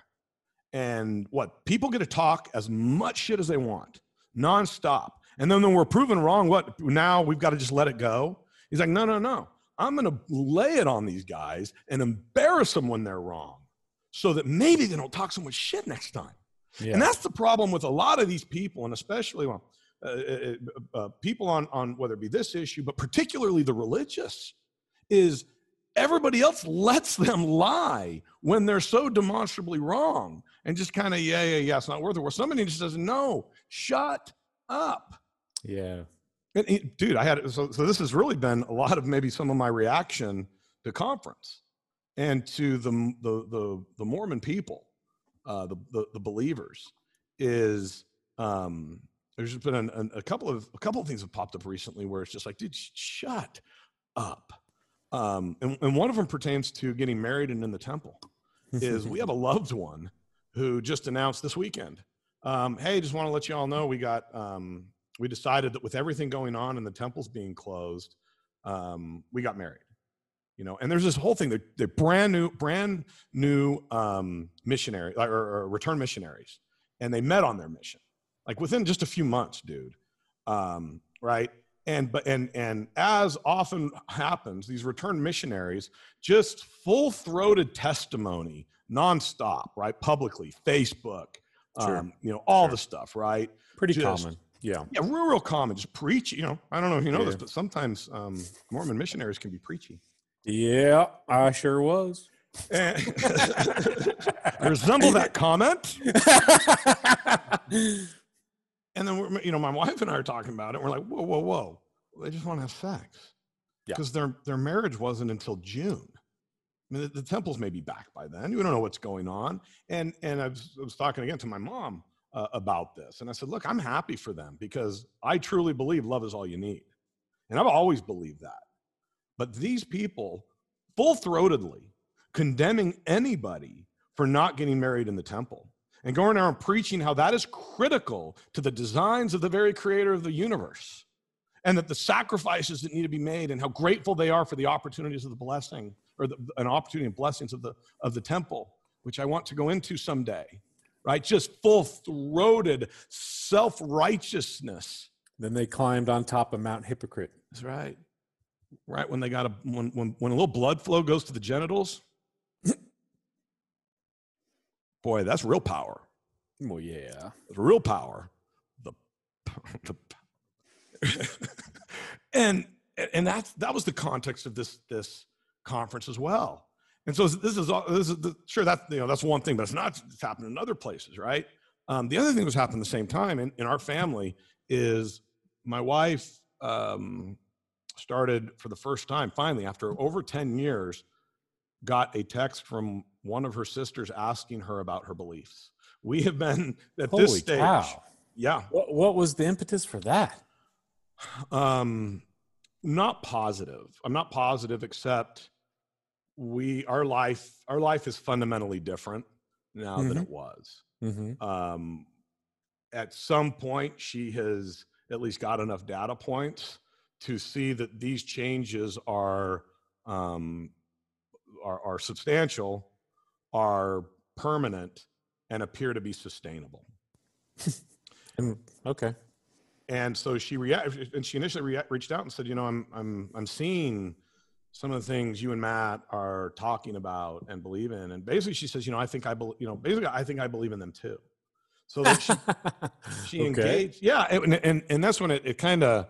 And what people get to talk as much shit as they want, nonstop. And then when we're proven wrong, what now we've got to just let it go? He's like, no, no, no. I'm going to lay it on these guys and embarrass them when they're wrong so that maybe they don't talk so much shit next time. yeah And that's the problem with a lot of these people, and especially well, uh, uh, uh, people on, on whether it be this issue, but particularly the religious, is everybody else lets them lie when they're so demonstrably wrong and just kind of, yeah, yeah, yeah, it's not worth it. Where somebody just says, no, shut up. yeah And dude, I had so, so this has really been a lot of maybe some of my reaction to conference and to the the the, the Mormon people, uh, the, the the believers, is um, there's just been an, an, a couple of a couple of things have popped up recently where it's just like, dude, sh- shut up. Um, and, and one of them pertains to getting married and in the temple is we have a loved one who just announced this weekend um, hey just want to let you all know we got um, we decided that with everything going on and the temples being closed um, we got married you know and there's this whole thing they're, they're brand new brand new um, missionary or, or return missionaries and they met on their mission like within just a few months dude. Um, right? And but and and as often happens these returned missionaries just full-throated testimony nonstop right? Publicly facebook Sure. um, you know all Sure. the stuff right? Pretty just- common. Yeah. Yeah real real common. Just preach you know? I don't know if you know this but sometimes um, mormon missionaries can be preachy. Yeah i sure was. I resemble that comment and then we're you know my wife and i are talking about it we're like whoa whoa whoa they just want to have sex Yeah. because their their marriage wasn't until june I mean, the, the temples may be back by then. We don't know what's going on. And and I was, I was talking again to my mom uh, about this, and I said, "Look, I'm happy for them because I truly believe love is all you need, and I've always believed that. But these people, full throatedly condemning anybody for not getting married in the temple, and going around preaching how that is critical to the designs of the very creator of the universe and that the sacrifices that need to be made and how grateful they are for the opportunities of the blessing or the, an opportunity and blessings of the of the temple which i want to go into someday right? Just full-throated self-righteousness. Then they climbed on top of Mount Hypocrite. that's right. Right when they got a when when, when a little blood flow goes to the genitals boy that's real power. Well, yeah. real power. The, the and and that's that was the context of this this conference as well. And so this is all this is the, sure that's you know that's one thing but it's not it's happened in other places right? Um, the other thing that's happened at the same time in, in our family is my wife um, started for the first time finally after over 10 years got a text from one of her sisters asking her about her beliefs we have been at Holy this stage cow. yeah What, what was the impetus for that? um not positive i'm not positive except we our life our life is fundamentally different now than it was Mm-hmm. um at some point she has at least got enough data points to see that these changes are um are, are substantial are permanent and appear to be sustainable. And okay. and so she reacted and she initially rea- reached out and said you know i'm i'm i'm seeing some of the things you and matt are talking about and believe in. And basically she says you know i think i believe you know basically i think i believe in them too. So like she, she Okay. engaged yeah and, and and that's when it, it kind of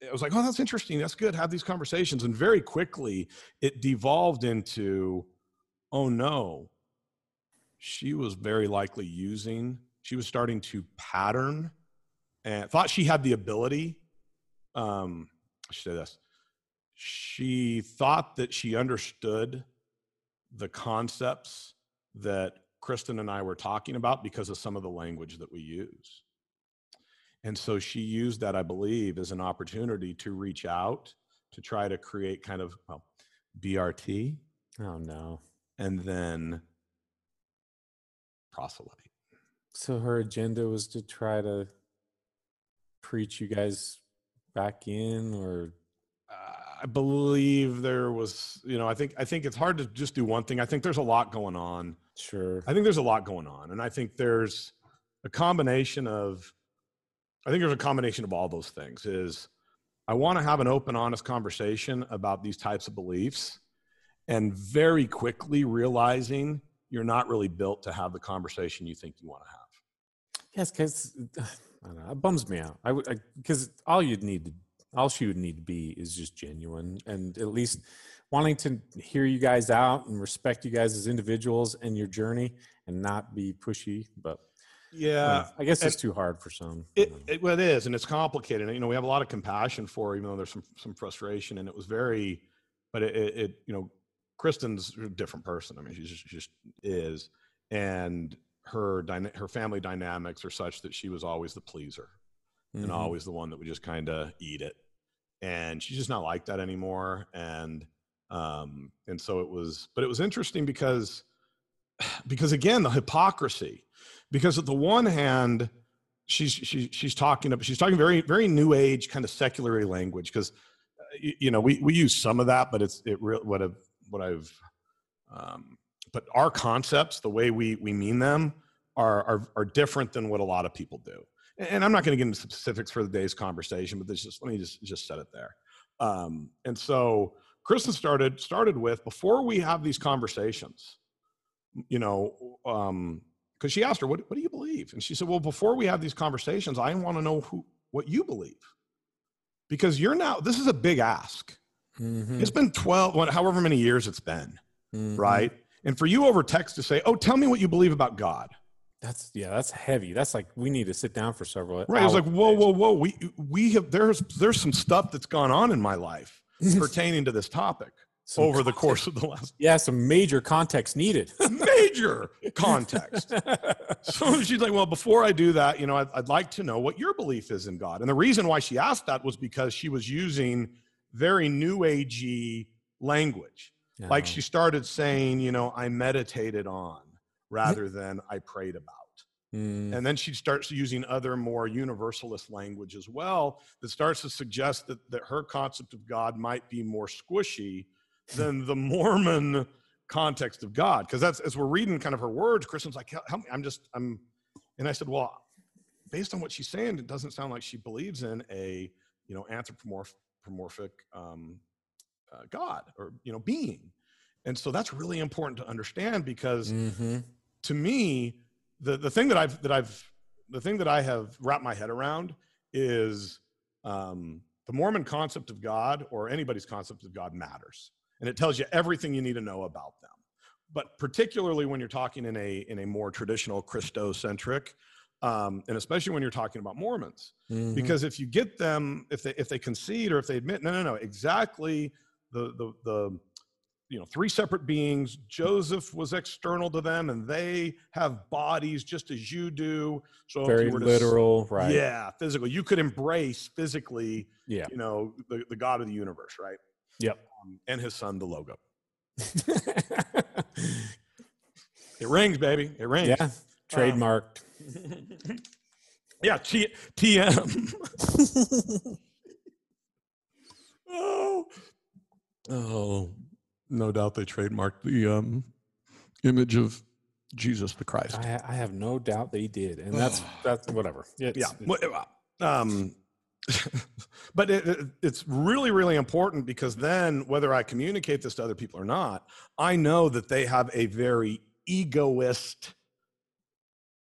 it was like oh that's interesting. That's good. Have these conversations. And very quickly it devolved into oh no. She was very likely using she was starting to pattern and thought she had the ability um I should say this she thought that she understood the concepts that kristen and i were talking about because of some of the language that we use. And so she used that i believe as an opportunity to reach out to try to create kind of well brt oh no. And then proselyte So her agenda was to try to preach you guys back in, or I believe there was, you know, I think I think it's hard to just do one thing. I think there's a lot going on. sure. I think there's a lot going on, and I think there's a combination of, I think there's a combination of all those things. Is I want to have an open, honest conversation about these types of beliefs, and very quickly realizing you're not really built to have the conversation you think you want to have. Yes, because I don't know, it bums me out. I would because all you'd need to, all she would need to be is just genuine and at least wanting to hear you guys out and respect you guys as individuals and your journey and not be pushy. But Yeah, uh, I guess it's too hard for some. It, it, well, it is, and it's complicated. And, you know, we have a lot of compassion for her, even though there's some some frustration. And it was very, but it, it, it you know, Kristen's a different person. I mean, she just, just is, and her dyna- her family dynamics are such that she was always the pleaser and Mhm. always the one that would just kind of eat it. And she's just not like that anymore. And um, and so it was, but it was interesting because because again, the hypocrisy. Because at the one hand, she's she, she's talking about she's talking very very new age kind of secular language because you, you know we we use some of that, but it's it real what I've what I've um, but our concepts, the way we we mean them, are are, are different than what a lot of people do. And I'm not going to get into specifics for the day's conversation, but this just let me just just set it there. Um, and so Kristen started started with before we have these conversations, you know, um, because she asked her, what, what do you believe? And she said, Well, before we have these conversations, I want to know who what you believe. Because you're now, this is a big ask. Mhm. It's been 12, however many years it's been, Mhm. right? And for you over text to say, Oh, tell me what you believe about God. That's yeah, that's heavy. That's like we need to sit down for several. Right. It's like, whoa, whoa, whoa. We we have there's there's some stuff that's gone on in my life pertaining to this topic Some over the course of the last Yeah, some major context needed. major context. So she's like, well, before I do that, you know, I'd, I'd like to know what your belief is in God. And the reason why she asked that was because she was using very new agey language. Like she started saying, you know, I meditated on rather than I prayed about. Mm. and then she starts using other more universalist language as well that starts to suggest that, that her concept of god might be more squishy than the mormon context of god because that's as we're reading kind of her words kristen's like help me i'm just i'm and i said well based on what she's saying it doesn't sound like she believes in a you know anthropomorphic um, uh, god or you know being and so that's really important to understand because Mhm. to me the the thing that I've that I've the thing that I have wrapped my head around is um, the Mormon concept of God or anybody's concept of God matters, and it tells you everything you need to know about them. But particularly when you're talking in a in a more traditional Christocentric, um, and especially when you're talking about Mormons, Mhm. because if you get them if they if they concede or if they admit no no no exactly the the the you know three separate beings joseph was external to them and they have bodies just as you do so if very you were to literal, right? yeah physical you could embrace physically Yeah. you know the, the god of the universe right Yep. um, and his son the logo it rings baby it rings yeah. Trademarked. yeah T- tm oh. Oh no doubt they trademarked the um image of jesus the christ. I, I have no doubt they did, and that's that's whatever. It's- yeah it's- um but it, it- it's really really important because then whether i communicate this to other people or not i know that they have a very egoist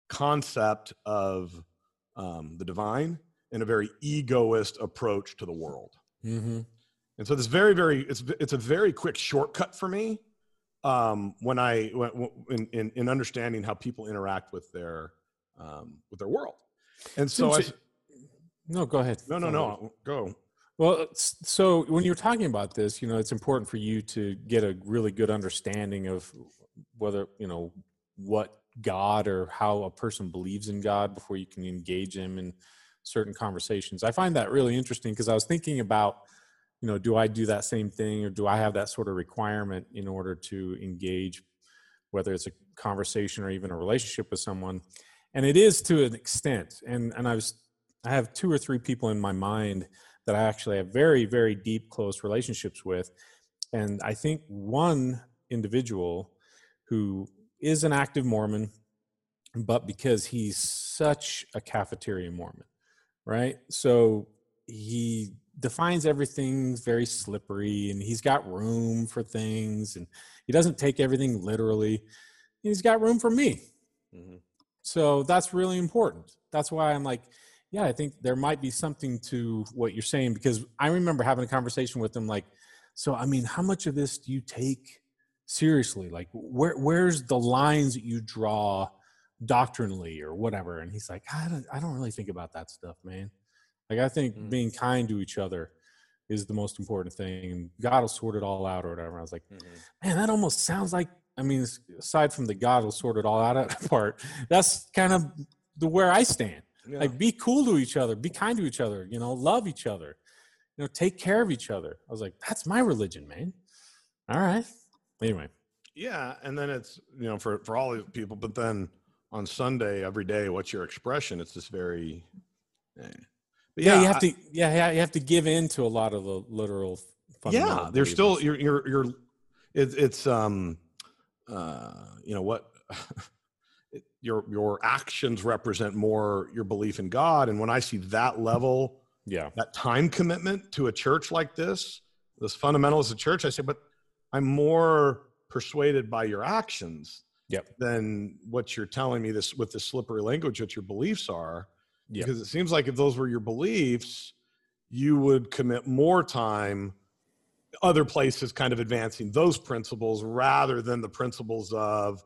concept of um, the divine and a very egoist approach to the world Mhm. and so this very very it's it's a very quick shortcut for me um, when i when, in, in in understanding how people interact with their um, with their world and so I, it- No, go ahead. no no no go Well, so when you're talking about this, you know, it's important for you to get a really good understanding of whether, you know, what God or how a person believes in God before you can engage him in certain conversations. I find that really interesting because I was thinking about, you know, do I do that same thing or do I have that sort of requirement in order to engage, whether it's a conversation or even a relationship with someone? And it is to an extent. And and I was I have two or three people in my mind that I actually have very, very deep, close relationships with. And I think one individual who is an active Mormon, but because he's such a cafeteria Mormon, right? So he defines everything very slippery and he's got room for things and he doesn't take everything literally. He's got room for me. Mhm. So that's really important. That's why I'm like, yeah, I think there might be something to what you're saying because I remember having a conversation with him like, so I mean, how much of this do you take seriously? Like where where's the lines that you draw doctrinally or whatever? And he's like, I don't I don't really think about that stuff, man. Like I think Mm. being kind to each other is the most important thing and God will sort it all out or whatever. I was like, man, that almost sounds like I mean, aside from the God will sort it all out part, that's kind of the where I stand. Yeah. Like, be cool to each other, be kind to each other, you know, love each other, you know, take care of each other. I was like, that's my religion, man. All right. Anyway, yeah and then it's you know for for all these people but then on sunday every day what's your expression it's this very eh. but yeah, you I- have to, yeah, yeah, you have to give in to a lot of the literal. yeah there's still you're you're you're it's it's um uh you know what it, your your actions represent more your belief in god and when i see that level yeah, that time commitment to a church like this this fundamentalist church i say but i'm more persuaded by your actions Yep. than what you're telling me this with the slippery language what your beliefs are Yep. because it seems like if those were your beliefs you would commit more time other places kind of advancing those principles rather than the principles of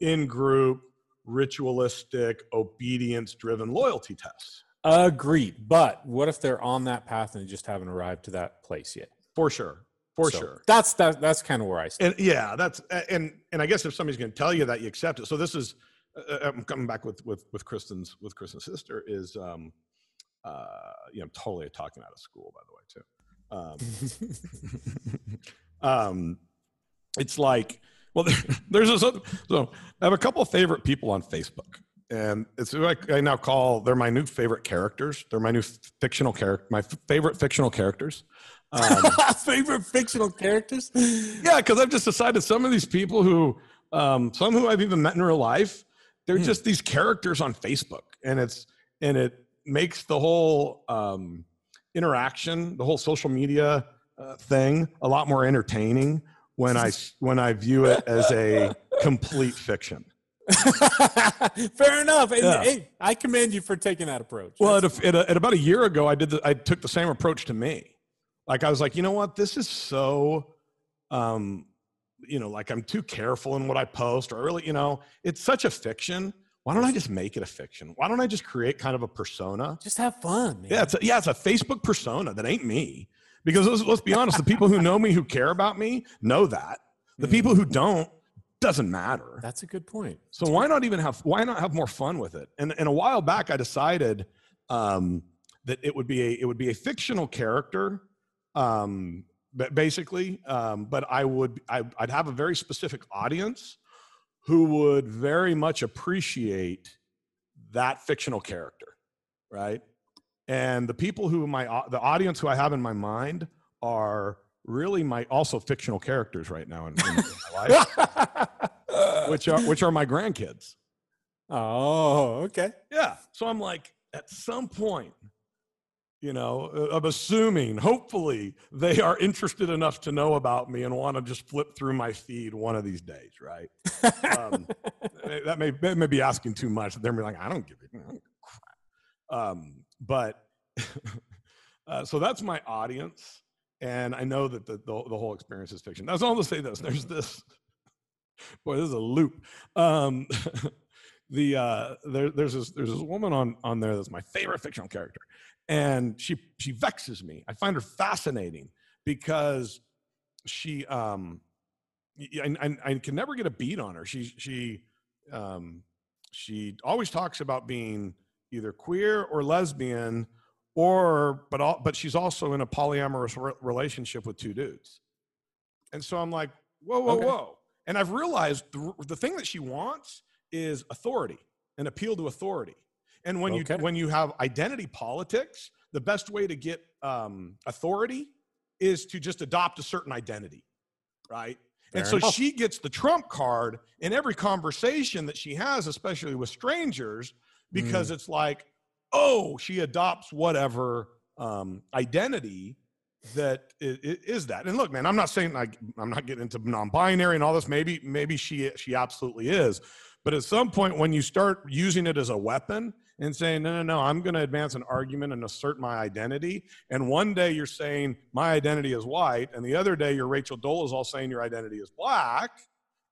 in group ritualistic obedience driven loyalty tests agreed. But what if they're on that path and just haven't arrived to that place yet? for sure for So sure That's that. That's kind of where I stand. and yeah that's and and i guess if somebody's going to tell you that you accept it so this is uh, i'm coming back with with with kristen's with kristen's sister is um uh you know totally talking out of school by the way too um um it's like well there's this other, so i have a couple of favorite people on facebook and it's like I now call they're my new favorite characters. They're my new fictional character, my f- favorite fictional characters. Um, favorite fictional characters? Yeah, because I've just decided some of these people who, um, some who I've even met in real life, they're mm. just these characters on Facebook, and it's and it makes the whole um, interaction, the whole social media uh, thing, a lot more entertaining when I when I view it as a complete fiction. Fair enough. And, yeah. hey, I commend you for taking that approach. Well, at, a, at, a, at, about a year ago, I did. The, I took the same approach to me. Like I was like, you know what? This is so, um, you know, like I'm too careful in what I post, or really, you know, it's such a fiction. Why don't I just make it a fiction? Why don't I just create kind of a persona? Just have fun. Man. Yeah, it's a, yeah, it's a Facebook persona that ain't me. Because let's, let's be honest, the people who know me, who care about me, know that. The mm. people who don't doesn't matter. That's a good point. So why not even have why not have more fun with it? And and a while back, I decided um, that it would be a it would be a fictional character, um, but basically. Um, but I would I, I'd have a very specific audience who would very much appreciate that fictional character, right? And the people who my the audience who I have in my mind are really my also fictional characters right now in, in my life, which are which are my grandkids. Oh, okay. Yeah. So I'm like, at some point, you know, I'm assuming, hopefully, they are interested enough to know about me and want to just flip through my feed one of these days, right? um, that may that may be asking too much. They're like, I don't give a crap. Um, but uh, so that's my audience and I know that the, the, the whole experience is fiction. That's all to say this. There's this. Boy, this is a loop. Um, the uh, there, there's this there's this woman on on there that's my favorite fictional character, and she she vexes me. I find her fascinating because she um I, I, I can never get a beat on her. She she um she always talks about being either queer or lesbian or but all, but she's also in a polyamorous re- relationship with two dudes and so i'm like whoa whoa okay. whoa and i've realized the, the thing that she wants is authority and appeal to authority and when okay. you when you have identity politics the best way to get um, authority is to just adopt a certain identity right Fair and so enough. she gets the trump card in every conversation that she has especially with strangers because mm. it's like oh, she adopts whatever um, identity that is, that. And look, man, I'm not saying like I'm not getting into non-binary and all this. Maybe maybe she she absolutely is. But at some point, when you start using it as a weapon and saying, no, no, no, I'm going to advance an argument and assert my identity. And one day you're saying my identity is white, and the other day you're Rachel Dolezal is all saying your identity is black,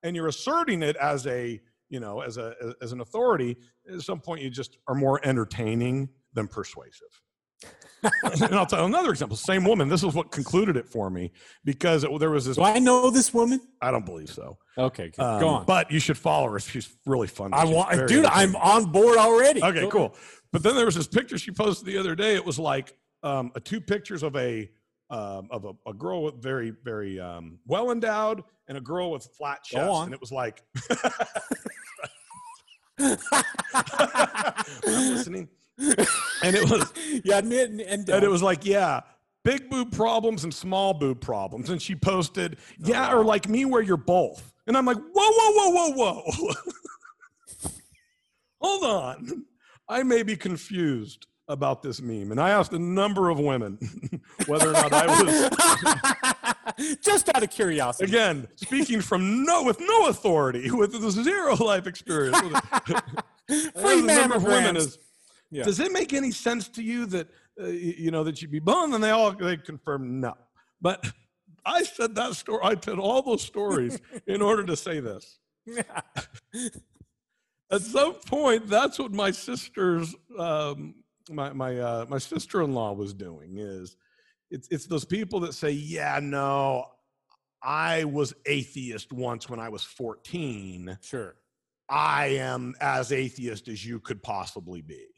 and you're asserting it as a you know, as a as an authority, at some point you just are more entertaining than persuasive. and I'll tell you another example. Same woman. This is what concluded it for me because it, there was this. Do I know this woman? I don't believe so. Okay, um, go on. But you should follow her. She's really fun. I want, dude. I'm on board already. Okay, go cool. On. But then there was this picture she posted the other day. It was like um, a two pictures of a um, of a, a, girl with very very um, well endowed and a girl with flat chest, and it was like. I'm listening. And it was yeah, and, and, and it was like yeah, big boob problems and small boob problems. And she posted, yeah, oh, or like me where you're both. And I'm like, whoa, whoa, whoa, whoa, whoa. Hold on. I may be confused about this meme. And I asked a number of women whether or not I was just out of curiosity. Again, speaking from no with no authority, with zero life experience. Free man of women is. Yeah. Does it make any sense to you that uh, you know that you'd be bummed? And they all they confirm no. But I said that story. I told all those stories in order to say this. At some point, that's what my sisters um, my my uh, my sister-in-law was doing is it's it's those people that say, "Yeah, no, I was atheist once when I was 14. Sure. I am as atheist as you could possibly be."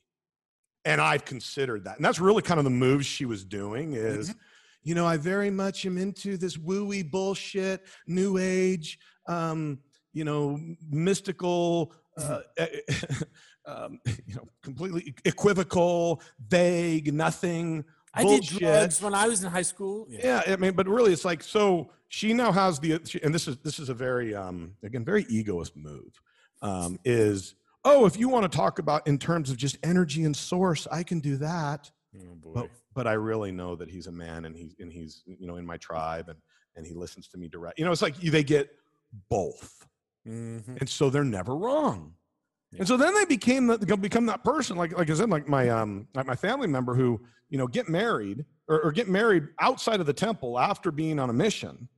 And I've considered that. And that's really kind of the moves she was doing is mm-hmm. you know, I very much am into this wooey bullshit, new age, um, you know, mystical uh, um, you know, completely equivocal, vague, nothing. I did drugs when I was in high school. Yeah, I mean, but really, it's like so. She now has the, and this is this is a very um again very egoist move. Um, is oh, if you want to talk about in terms of just energy and source, I can do that. Oh. But but I really know that he's a man, and he's and he's you know in my tribe, and and he listens to me direct. You know, it's like they get both, Mhm. and so they're never wrong. Yeah. And so then they became the, become that person, like like I said, like my um like my family member who you know get married or, or get married outside of the temple after being on a mission,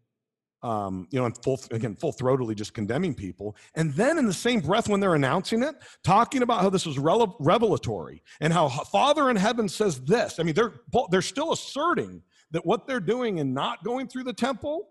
um you know, and full again full throatedly just condemning people, and then in the same breath when they're announcing it, talking about how this was rele- revelatory and how Father in heaven says this. I mean, they're they're still asserting that what they're doing and not going through the temple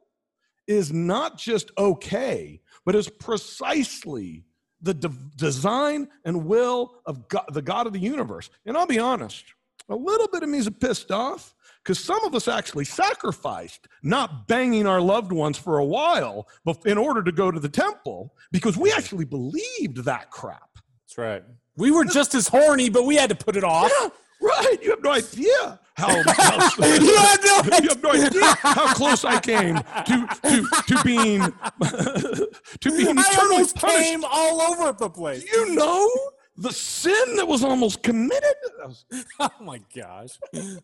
is not just okay, but is precisely the de- design and will of God, the God of the universe. And I'll be honest, a little bit of me is pissed off because some of us actually sacrificed not banging our loved ones for a while in order to go to the temple because we actually believed that crap. That's right. We were just as horny, but we had to put it off. Yeah, right. You have no idea how, how You had no you have no idea how close I came to to to being to being I eternally almost punished. came all over the place. Do you know the sin that was almost committed? Was- Oh my gosh,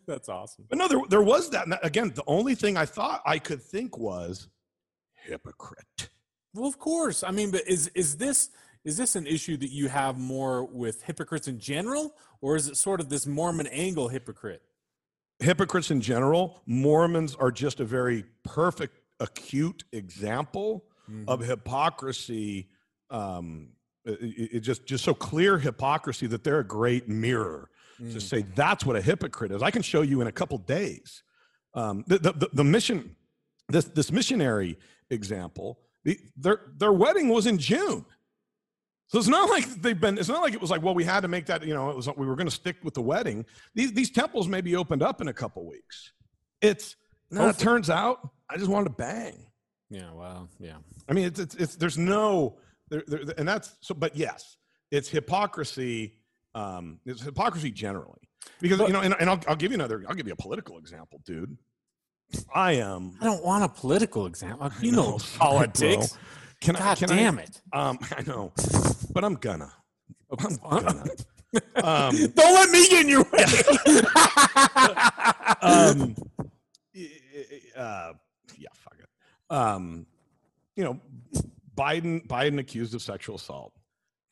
that's awesome. But no, there, there was that. And Again, the only thing I thought I could think was hypocrite. Well, of course. I mean, but is is this is this an issue that you have more with hypocrites in general, or is it sort of this Mormon angle hypocrite? Hypocrites in general, Mormons are just a very perfect, acute example of hypocrisy. Um, it, it- it just just so clear hypocrisy that they're a great mirror to Mm. say that's what a hypocrite is. I can show you in a couple days. Um, the, the, the, the mission, this this missionary example, the, their their wedding was in June. So it's not like they've been. It's not like it was like, well, we had to make that. You know, it was we were going to stick with the wedding. These these temples may be opened up in a couple weeks. It's no. It turns out I just wanted to bang. Yeah. Well. Yeah. I mean, it's it's, it's there's no there, there, and that's so. But yes, it's hypocrisy. Um, it's hypocrisy generally because But- you know, and, and I'll, I'll give you another. I'll give you a political example, dude. I am. I don't want a political example. You know, know politics. Can I? God Can damn I, it! Um, I know, but I'm gonna. I'm gonna. Um, Don't let me get in your way. um, uh, yeah, fuck it. Um, you know, Biden Biden accused of sexual assault.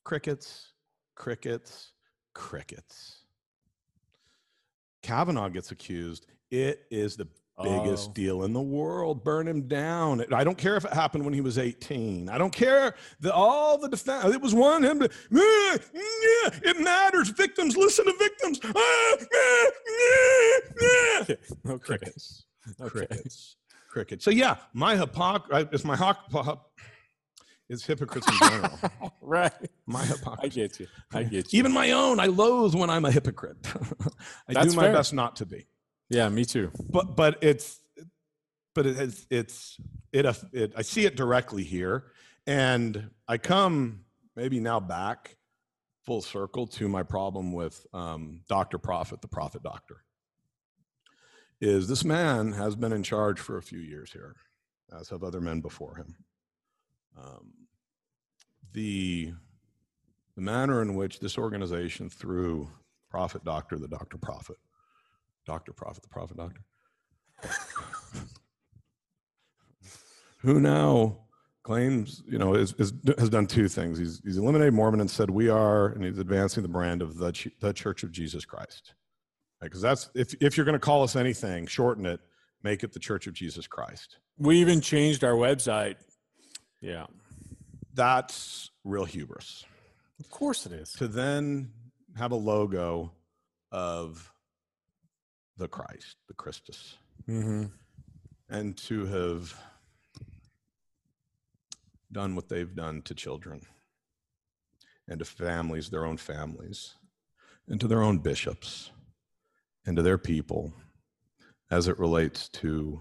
Crickets, crickets, crickets. Kavanaugh gets accused. It is the biggest Oh. deal in the world. Burn him down. I don't care if it happened when he was 18. I don't care that all the defense. It was one him. To, "Ah, yeah, it matters. Victims listen to victims. Ah, ah, ah, ah." okay. Crickets. Okay. Crickets. Crickets. So yeah, my hypocrisy is my hawk. Is hypocrites in general. Right. My hypocrisy. I get you. I get you. Even my own, I loathe when I'm a hypocrite. I That's do my fair. best not to be. yeah, me too. But but it's but it has it's it, it I see it directly here, and I come maybe now back full circle to my problem with um, Doctor Prophet, the Prophet Doctor. Is this man has been in charge for a few years here, as have other men before him. Um, the the manner in which this organization, through Prophet Doctor, the Doctor Prophet, Doctor Prophet, the Prophet Doctor, who now claims, you know, is, is, has done two things. He's, he's eliminated Mormon and said, we are, and he's advancing the brand of the, the Church of Jesus Christ. Because that's, if, if you're going to call us anything, shorten it, make it the Church of Jesus Christ. We even changed our website. Yeah. That's real hubris. Of course it is. To then have a logo of the Christ, the Christus, Mm-hmm. and to have done what they've done to children and to families, their own families, and to their own bishops and to their people as it relates to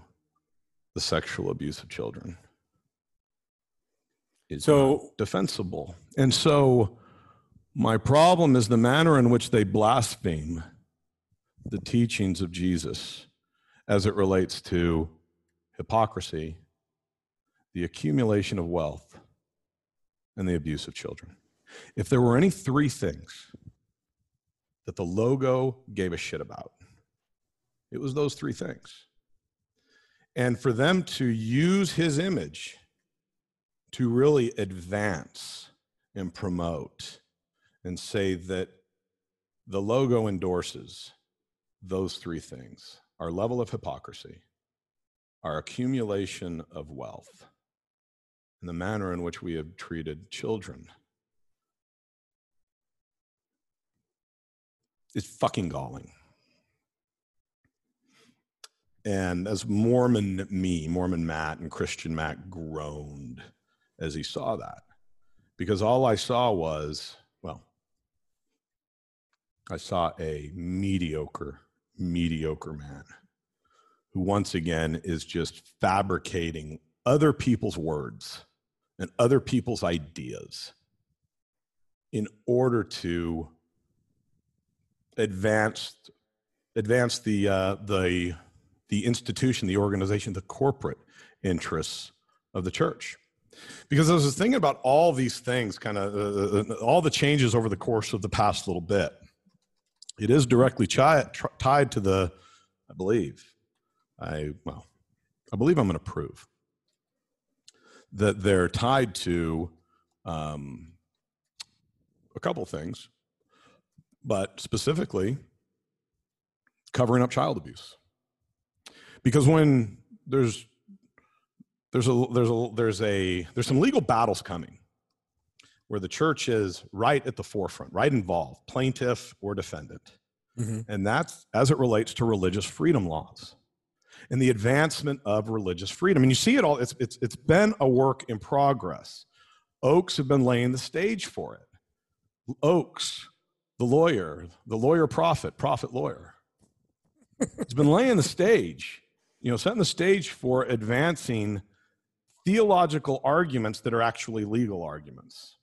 the sexual abuse of children is So- defensible. And so My problem is the manner in which they blaspheme the teachings of Jesus as it relates to hypocrisy, the accumulation of wealth, and the abuse of children. If there were any three things that the logo gave a shit about, it was those three things. And for them to use his image to really advance and promote and say that the logo endorses those three things our level of hypocrisy, our accumulation of wealth, and the manner in which we have treated children is fucking galling. And as Mormon me, Mormon Matt, and Christian Matt groaned as he saw that. Because all I saw was, well, I saw a mediocre, mediocre man who once again is just fabricating other people's words and other people's ideas in order to advance advance the uh, the the institution, the organization, the corporate interests of the church. Because I was thinking about all these things, kind of uh, uh, all the changes over the course of the past little bit. It is directly chi- tr- tied to the, I believe, I well, I believe I'm going to prove that they're tied to um, a couple things, but specifically covering up child abuse because when there's there's a there's a there's a there's some legal battles coming where the church is right at the forefront right involved plaintiff or defendant. Mm-hmm. and that's as it relates to religious freedom laws and the advancement of religious freedom. And you see it all it's it's it's been a work in progress. Oaks have been laying the stage for it. Oaks the lawyer the lawyer prophet prophet lawyer it's been laying the stage you know, setting the stage for advancing theological arguments that are actually legal arguments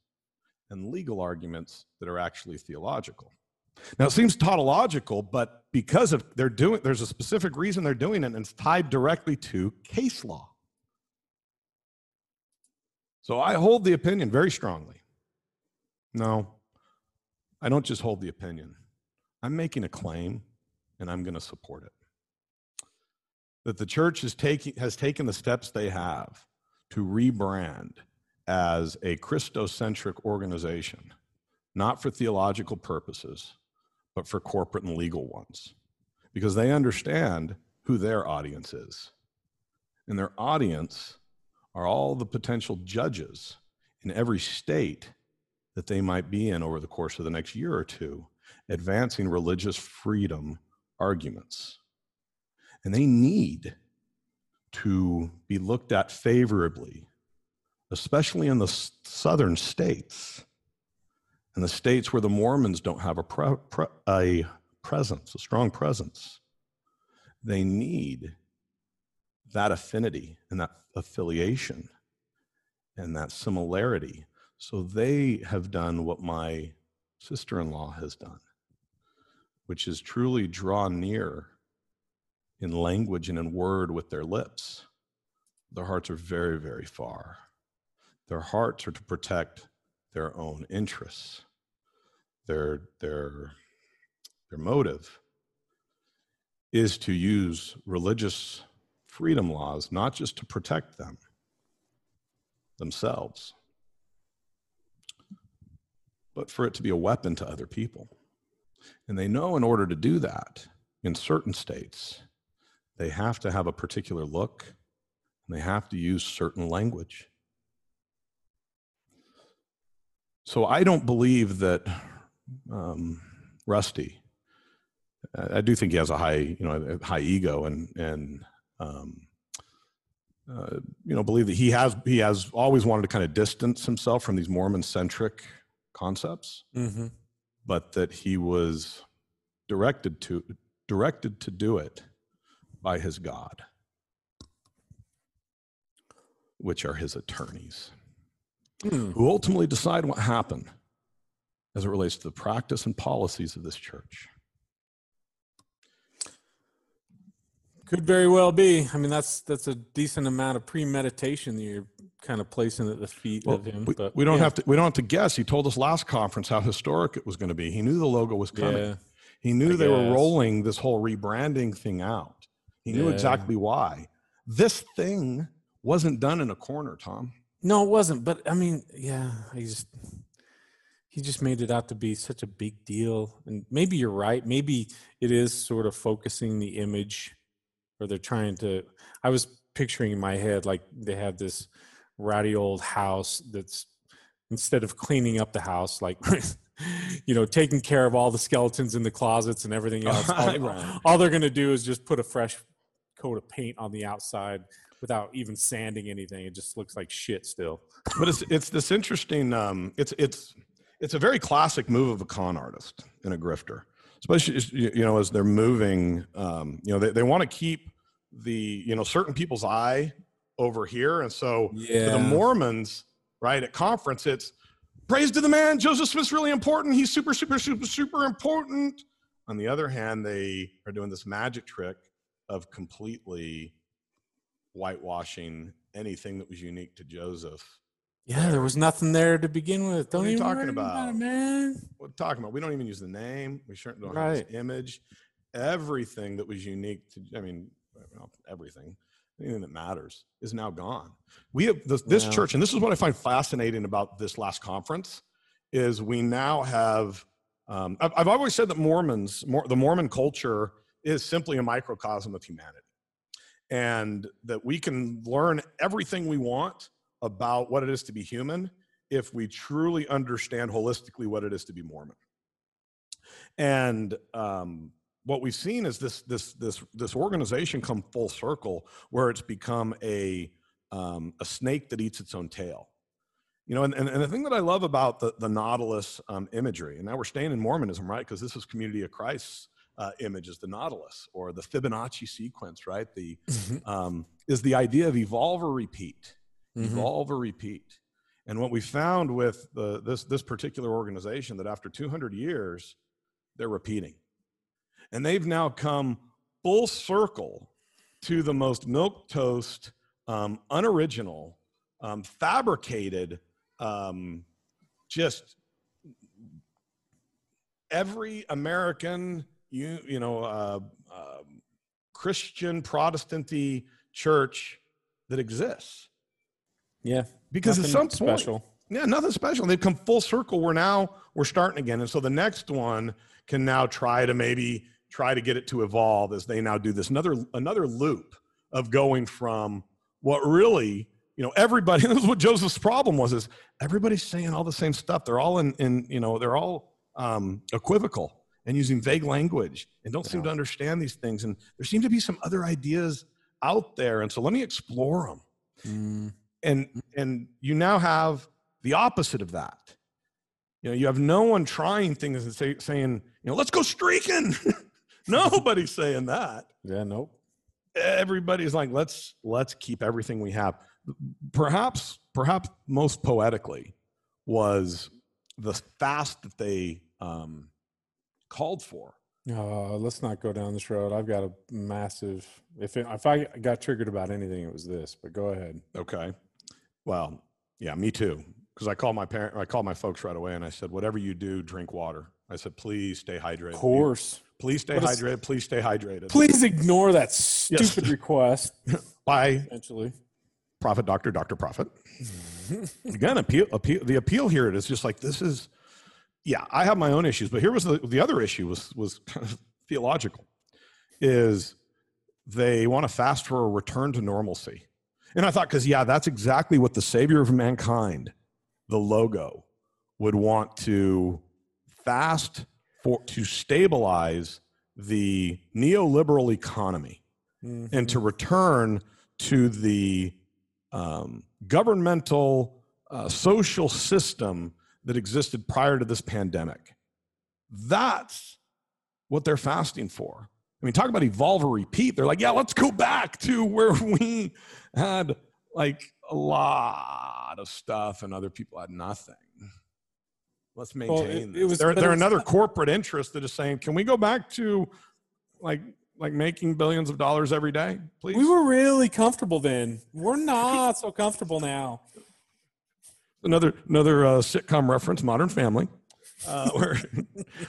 and legal arguments that are actually theological. Now it seems tautological, but because of they're doing there's a specific reason they're doing it, and it's tied directly to case law. So I hold the opinion very strongly. No, I don't just hold the opinion. I'm making a claim and I'm going to support it that the church is taking, has taken the steps they have to rebrand as a Christocentric organization, not for theological purposes, but for corporate and legal ones, because they understand who their audience is. And their audience are all the potential judges in every state that they might be in over the course of the next year or two, advancing religious freedom arguments. And they need to be looked at favorably, especially in the southern states and the states where the Mormons don't have a, pre- pre- a presence, a strong presence. They need that affinity and that affiliation and that similarity. So they have done what my sister in law has done, which is truly draw near in language and in word with their lips. Their hearts are very, very far. Their hearts are to protect their own interests. Their, their, their motive is to use religious freedom laws not just to protect them themselves, but for it to be a weapon to other people. And they know in order to do that in certain states, they have to have a particular look and they have to use certain language. So I don't believe that um, Rusty. I do think he has a high, you know, high ego, and and um, uh, you know, believe that he has he has always wanted to kind of distance himself from these Mormon centric concepts, mm-hmm. but that he was directed to directed to do it by his God, which are his attorneys, mm. who ultimately decide what happened as it relates to the practice and policies of this church? Could very well be. I mean, that's that's a decent amount of premeditation that you're kind of placing at the feet Well, of him. we, but we don't yeah. have to. We don't have to guess. He told us last conference how historic it was going to be. He knew the logo was coming. Yeah, He knew I they were rolling this whole rebranding thing out. He knew Yeah. exactly why. This thing wasn't done in a corner, Tom. no, it wasn't. But I mean, yeah, I just he just made it out to be such a big deal. And maybe you're right. Maybe it is sort of focusing the image, or they're trying to. I was picturing in my head like they have this ratty old house that's instead of cleaning up the house, like you know, taking care of all the skeletons in the closets and everything else. all they're going to do is just put a fresh coat of paint on the outside without even sanding anything. It just looks like shit still. But it's it's this interesting. Um, it's it's it's a very classic move of a con artist and a grifter, especially as, you know as they're moving. Um, you know they, they want to keep the you know certain people's eye over here, and so for Yeah. the Mormons, right at conference, it's praise to the man. Joseph Smith's really important. He's super super super super important. On the other hand, they are doing this magic trick of completely whitewashing anything that was unique to Joseph Yeah, there was nothing there to begin with. Don't are you even talking worry about? it, man. what we're talking about. We don't even use the name. We certainly don't have Right. this image. Everything that was unique to, I mean, well, everything, anything that matters is now gone. We have this, this Yeah. church, and this is what I find fascinating about this last conference, is we now have. Um, I've, I've always said that Mormons, Mor- the Mormon culture, is simply a microcosm of humanity, and that we can learn everything we want about what it is to be human if we truly understand holistically what it is to be Mormon. And um, what we've seen is this this this this organization come full circle where it's become a um, a snake that eats its own tail. You know, and, and, and the thing that I love about the, the Nautilus um, imagery, and now we're staying in Mormonism, right? Because this is Community of Christ's uh, image is the Nautilus or the Fibonacci sequence, right? The um, is the idea of evolve or repeat Mhm. evolve or repeat. And what we found with the, this, this particular organization that after 200 years, they're repeating. And they've now come full circle to the most milk toast, um, unoriginal, um, fabricated, um, just every American, you, you know, uh, uh, Christian Protestanty church that exists Yeah, because at nothing some point, special. yeah, nothing special. They've come full circle. We're now we're starting again, and so the next one can now try to maybe try to get it to evolve as they now do this another another loop of going from what really you know everybody. This is what Joseph's problem was: is everybody's saying all the same stuff. They're all in in you know they're all um, equivocal and using vague language and don't seem to understand these things. And there seem to be some other ideas out there, and so let me explore them. Mm, and and you now have the opposite of that. You know you have no one trying things and say, saying you know let's go streaking. Nobody's saying that. Yeah, nope. everybody's like let's let's keep everything we have. Perhaps perhaps most poetically was the fast that they um called for Uh, let's not go down this road. I've got a massive. If it, if I got triggered about anything, it was this. But go ahead. Okay. Well, yeah, me too. Because I called my parent, I called my folks right away, and I said, "Whatever you do, drink water." I said, "Please stay hydrated. Of course. Please stay What is- hydrated. Please stay hydrated." Please ignore that stupid request. By Eventually. Prophet Doctor Doctor Prophet. Again, appeal, appeal. The appeal here is just like this is. Yeah, I have my own issues, but here was the the other issue was was kind of theological. Is they want to fast for a return to normalcy. And I thought, because, yeah, that's exactly what the Savior of mankind, the logo, would want to fast for to stabilize the neoliberal economy and to return to the um, governmental uh, social system that existed prior to this pandemic. That's what they're fasting for. I mean, talk about evolve or repeat. They're like, yeah, let's go back to where we had like a lot of stuff and other people had nothing. let's Well, it- maintain it was- they're they're another not- corporate interest that is saying, can we go back to like like making billions of dollars every day, please? We were really comfortable then. We're not so comfortable now. Another another uh, sitcom reference, Modern Family, uh, where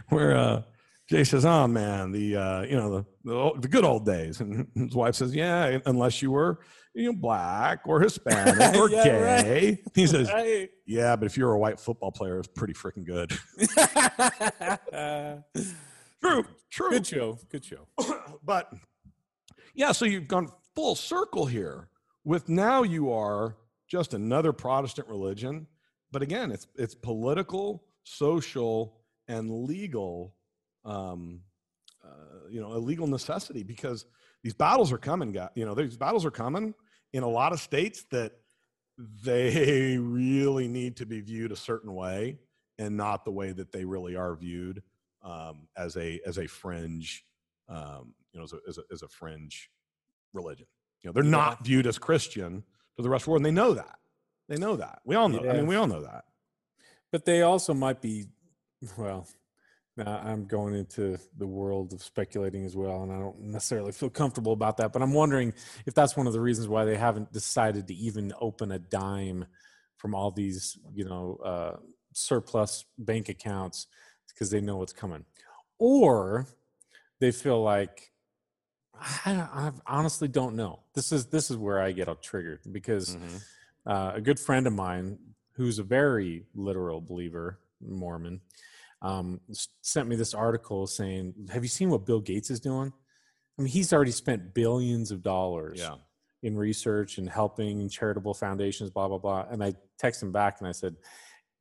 where uh, Jay says, "Oh man, the uh, you know the, the the good old days," and his wife says, "Yeah, unless you were you know black or Hispanic or Yeah, right. gay." He says, Right. "Yeah, but if you're a white football player, it's pretty freaking good." true, true. Good show. Good show. but yeah, so you've gone full circle here with now you are just another Protestant religion. But again, it's it's political, social, and legal, um, uh, you know, a legal necessity because these battles are coming. guy- You know, these battles are coming in a lot of states that they really need to be viewed a certain way and not the way that they really are viewed um, as a as a fringe um, you know, as a, as a, as a fringe religion. You know, they're Yeah. not viewed as Christian to the rest of the world, and they know that. They know that. We all know. I mean, we all know that. But they also might be, well, now I'm going into the world of speculating as well, and I don't necessarily feel comfortable about that. But I'm wondering if that's one of the reasons why they haven't decided to even open a dime from all these, you know, uh, surplus bank accounts because they know what's coming, or they feel like I, I honestly don't know. This is this is where I get all triggered because Mm-hmm. uh, a good friend of mine who's a very literal believer mormon um, sent me this article saying have you seen what bill gates is doing i mean he's already spent billions of dollars Yeah. in research and helping charitable foundations blah blah blah and i texted him back and i said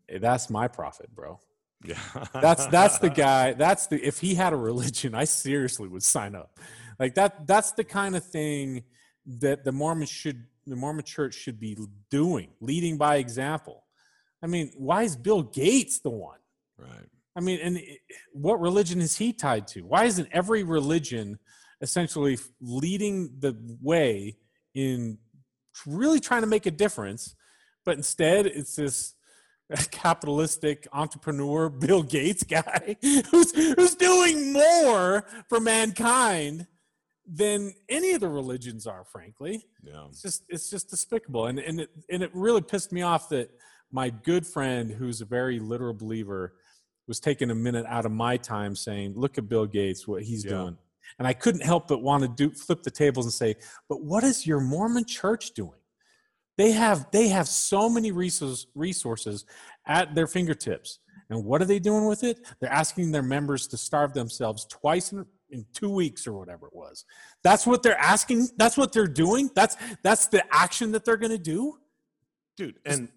"Eh, that's my prophet bro Yeah. that's that's the guy that's the if he had a religion i seriously would sign up like that that's the kind of thing that the mormons should the mormon church should be doing leading by example. I mean why is bill gates the one? Right. i mean and what religion is he tied to? Why isn't every religion essentially leading the way in really trying to make a difference but instead it's this capitalistic entrepreneur Bill Gates guy who's who's doing more for mankind than any of the religions are frankly. Yeah. it's just it's just despicable. And and it, and it really pissed me off that my good friend who's a very literal believer was taking a minute out of my time saying look at Bill Gates what he's Yeah. doing. And I couldn't help but want to do flip the tables and say but what is your Mormon church doing? They have they have so many resources resources at their fingertips. And what are they doing with it? They're asking their members to starve themselves twice in, two weeks or whatever it was that's what they're asking that's what they're doing that's that's the action that they're going to do Dude, and,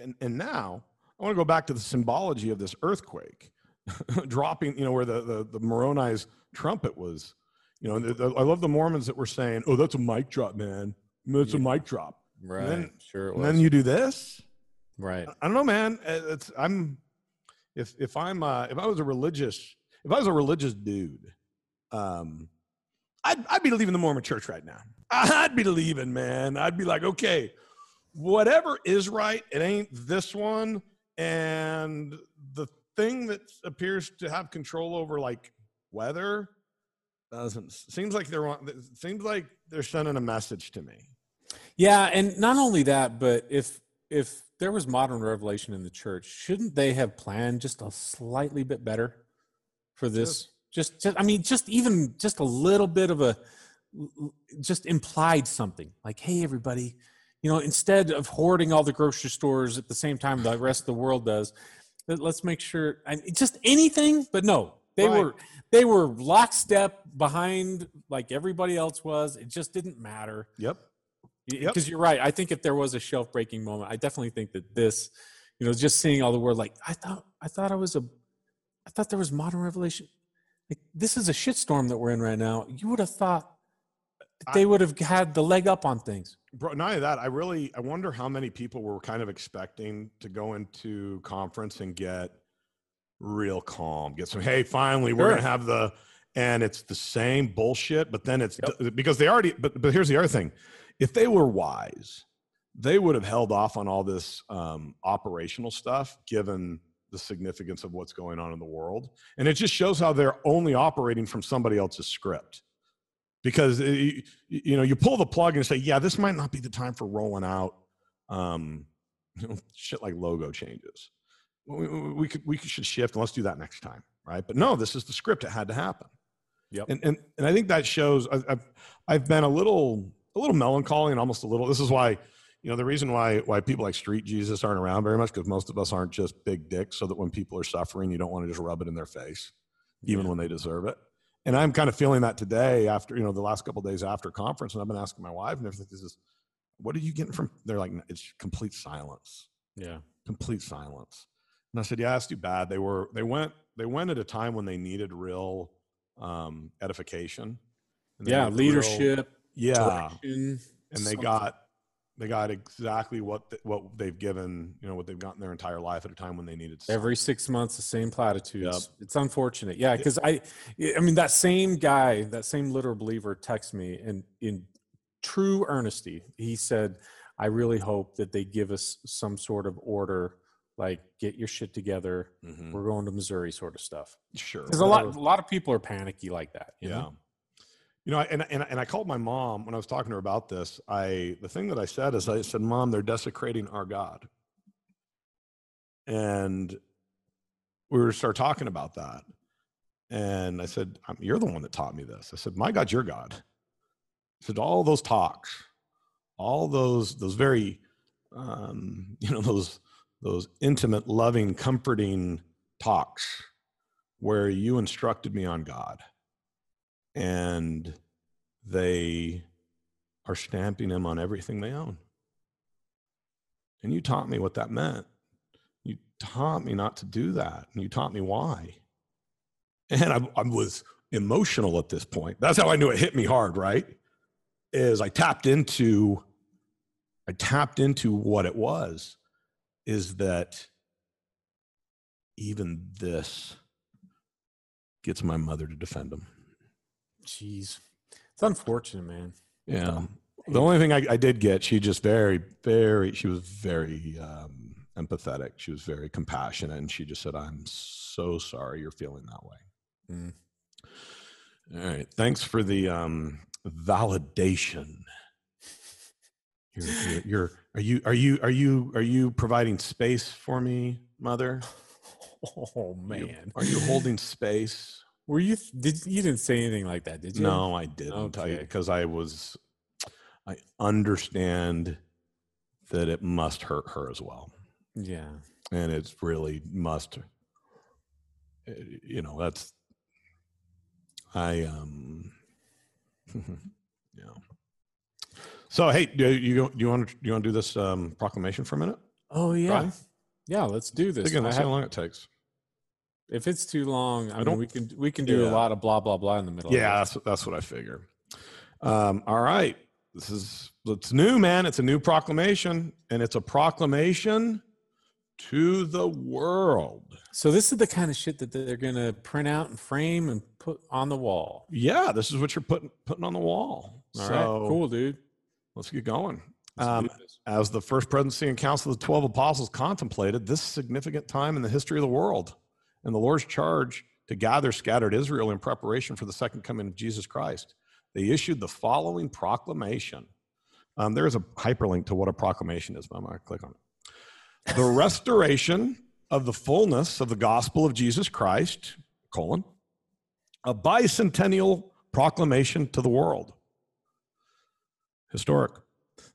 and and now I want to go back to the symbology of this earthquake dropping, you know, where the the, the Moroni's trumpet was. You know, the, the- I love the Mormons that were saying, "Oh, that's a mic drop, man. That's a mic drop." right then- sure it And then you do this. right I don't know, man. It's I'm if if I'm uh, if I was a religious if I was a religious dude, um, I'd I'd be leaving the Mormon Church right now. I'd be leaving, man. I'd be like, okay, whatever is right, it ain't this one, and the thing that appears to have control over like weather doesn't seems like they're seems like they're sending a message to me. yeah and not only that but if if there was modern revelation in the church shouldn't they have planned just a slightly bit better for this just, just i mean just even just a little bit of a just implied something like hey everybody you know instead of hoarding all the grocery stores at the same time the rest of the world does let- let's make sure I mean, just anything but no they Right. were they were lockstep behind like everybody else was it just didn't matter Yep. Yep. because you're right i think if there was a shelf breaking moment i definitely think that this you know just seeing all the word like i thought i thought i was a i thought there was modern revelation like this is a shitstorm that we're in right now you would have thought they would have had the leg up on things Bro, not only that, I really I wonder how many people were kind of expecting to go into conference and get real calm, get some. Hey, finally, we're Sure. gonna have the, and it's the same bullshit. But then it's because they already. But but here's the other thing: if they were wise, they would have held off on all this um, operational stuff, given the significance of what's going on in the world. And it just shows how they're only operating from somebody else's script. Because it, you know, you pull the plug and say, "Yeah, this might not be the time for rolling out um, you know, shit like logo changes. We, we could we should shift and let's do that next time, right? But no, this is the script. It had to happen. Yep. And and and I think that shows. I've I've been a little a little melancholy and almost a little. This is why you know the reason why why people like street jesus aren't around very much because most of us aren't just big dicks so that when people are suffering you don't want to just rub it in their face even yeah. when they deserve it. And i'm kind of feeling that today after you know the last couple days after conference and i've been asking my wife and everything this is what are you getting from they're like it's complete silence. Yeah. Complete silence. And i said yeah that's too bad. They were they went they went at a time when they needed real um edification yeah leadership real, yeah. and they got they got exactly what the, what they've given, you know, what they've gotten their entire life at a time when they needed. Every six months, the same platitudes. Yep. It's unfortunate, yeah, because I, I mean, that same guy, that same literal believer, texted me and in true earnesty, he said, "I really hope that they give us some sort of order." Like get your shit together. Mm-hmm. We're going to Missouri, sort of stuff. Sure, because a lot, a lot of people are panicky like that. yeah, know? You know, and, and, and I called my mom when I was talking to her about this. I the thing that I said is I said, "Mom, they're desecrating our God," and we were start talking about that. And I said, "You're the one that taught me this." I said, "My God's your God." I said, "All those talks, all those those very, um, you know, those those intimate, loving, comforting talks, where you instructed me on God." And they are stamping him on everything they own. And you taught me what that meant. You taught me not to do that. And you taught me why. And I, I was emotional at this point. That's how I knew it hit me hard, right? Is I tapped into, I tapped into what it was, is that even this gets my mother to defend him. Jeez, it's unfortunate, man. Yeah. The only thing I, I, did get, she just very, very, she was very um, empathetic. She was very compassionate, and she just said, "I'm so sorry you're feeling that way." Mm. All right. Thanks for the um, validation. You're, you're, you're, are you, are you, are you, are you providing space for me, mother? Oh man, are you, are you holding space? Were you did you didn't say anything like that, did you? No, I didn't. Okay. Because I, I was I understand that it must hurt her as well. Yeah. And it's really must eh, you know, that's I um yeah. So hey, do you do you want to do you want to do this um, proclamation for a minute? Oh yeah, yeah. Let's do this. Again, let's how long it takes. If it's too long, I, I mean, we can we can do yeah. a lot of blah blah blah in the middle. Yeah, that's that's what I figure. Um, all right, this is it's new, man. It's a new proclamation, and it's a proclamation to the world. So this is the kind of shit that they're going to print out and frame and put on the wall. Yeah, this is what you're putting putting on the wall. All so, right, cool, dude. Let's get going. Um, as the first presidency and council of the 12 apostles contemplated this significant time in the history of the world, and the Lord's charge to gather scattered Israel in preparation for the second coming of Jesus Christ. They issued the following proclamation. Um, there is a hyperlink to what a proclamation is, but I'm going to click on it. The restoration of the fullness of the gospel of Jesus Christ, colon, a bicentennial proclamation to the world. Historic.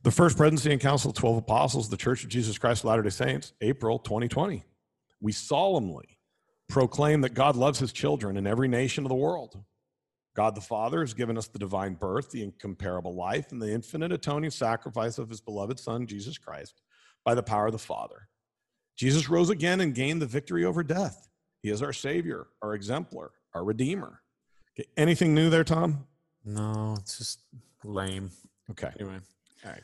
The First Presidency and Council of 12 Apostles, the Church of Jesus Christ of Latter-day Saints, April 2020. We solemnly proclaim that God loves his children in every nation of the world. God the Father has given us the divine birth, the incomparable life, and the infinite atoning sacrifice of his beloved Son, Jesus Christ, by the power of the Father. Jesus rose again and gained the victory over death. He is our Savior, our exemplar, our Redeemer. Okay. Anything new there, Tom? No, it's just lame. Okay. Anyway, all right.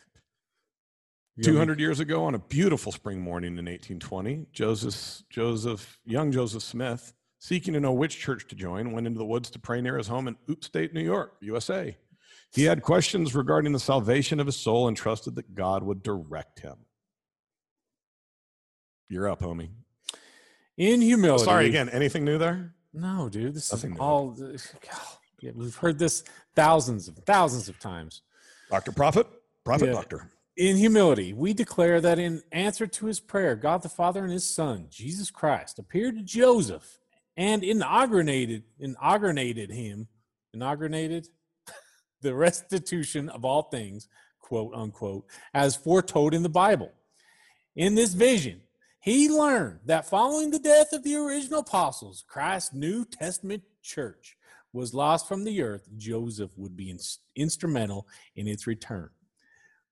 200 years ago, on a beautiful spring morning in 1820, Joseph, Joseph, young Joseph Smith, seeking to know which church to join, went into the woods to pray near his home in upstate New York, USA. He had questions regarding the salvation of his soul and trusted that God would direct him. You're up, homie. In humility. Sorry again. Anything new there? No, dude. This Nothing is all. Yeah, we've heard this thousands of thousands of times. Doctor Prophet, Prophet Yeah. Doctor. In humility, we declare that in answer to his prayer, God the Father and his Son, Jesus Christ, appeared to Joseph and inaugurated inaugurated him, inaugurated the restitution of all things, quote unquote, as foretold in the Bible. In this vision, he learned that following the death of the original apostles, Christ's New Testament church was lost from the earth. Joseph would be ins- instrumental in its return.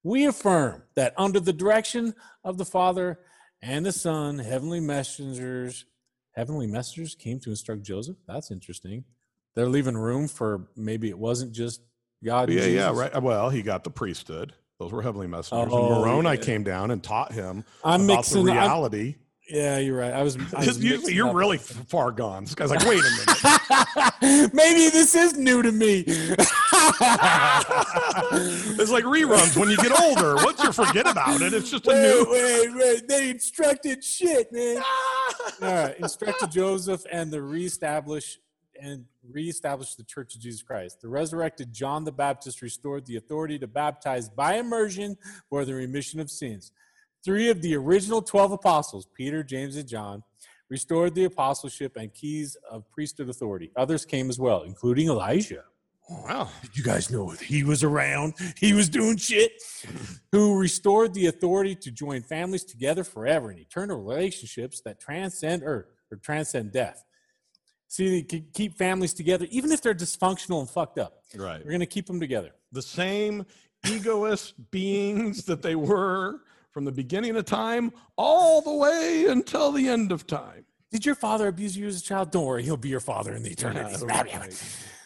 We affirm that under the direction of the Father and the Son, heavenly messengers, heavenly messengers came to instruct Joseph. That's interesting. They're leaving room for maybe it wasn't just God. Yeah, yeah, right. Well, he got the priesthood. Those were heavenly messengers. Oh, and Moroni yeah. came down and taught him I'm about mixing. the I'm- reality. yeah, you're right. I was. I was usually, you're really far gone. This guy's like, wait a minute. maybe this is new to me. it's like reruns when you get older. Once you forget about it, it's just a wait, new. wait, wait. They instructed shit, man. All right, instructed Joseph and the reestablish and reestablish the Church of Jesus Christ. The resurrected John the Baptist restored the authority to baptize by immersion for the remission of sins. Three of the original 12 apostles, Peter, James, and John, restored the apostleship and keys of priesthood authority. Others came as well, including Elijah. Wow. Did you guys know that he was around? He was doing shit. Who restored the authority to join families together forever in eternal relationships that transcend earth or transcend death. See, they can keep families together, even if they're dysfunctional and fucked up. Right. We're going to keep them together. The same egoist beings that they were from the beginning of time all the way until the end of time. Did your father abuse you as a child? Don't worry, he'll be your father in the eternity. Yeah, right.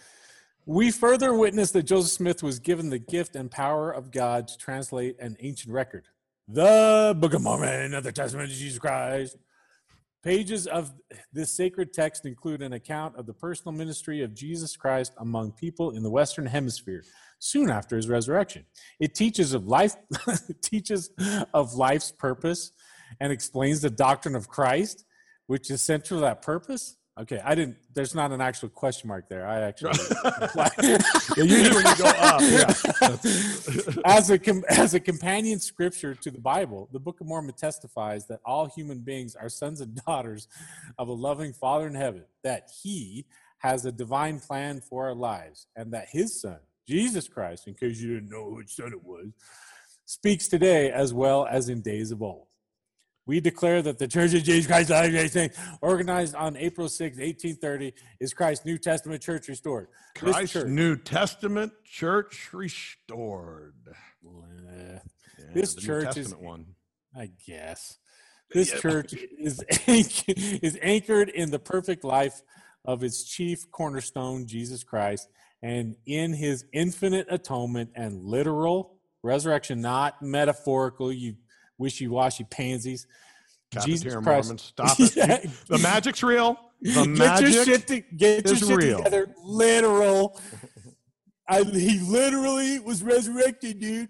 We further witness that Joseph Smith was given the gift and power of God to translate an ancient record, the Book of Mormon of the Testament of Jesus Christ. Pages of this sacred text include an account of the personal ministry of Jesus Christ among people in the Western Hemisphere soon after his resurrection. It teaches of life, teaches of life's purpose, and explains the doctrine of Christ, which is central to that purpose. Okay, I didn't. There's not an actual question mark there. I actually. Yeah, usually when you go up, yeah. as a com- as a companion scripture to the Bible, the Book of Mormon testifies that all human beings are sons and daughters of a loving Father in heaven. That He has a divine plan for our lives, and that His Son, Jesus Christ, in case you didn't know which son it was, speaks today as well as in days of old. We declare that the Church of Jesus Christ, of Latter-day Saints, organized on April 6, 1830, is Christ's New Testament church restored. Christ's church- New Testament church restored. Yeah, This church is- one. I guess this Yeah. church is is anchored in the perfect life of its chief cornerstone, Jesus Christ, and in His infinite atonement and literal resurrection, not metaphorical. You wishy-washy pansies. Jesus Christ. Mormon, stop it. Yeah. The magic's real. The get your magic. shit, to, get your shit real. together. Literal. I, he literally was resurrected, dude.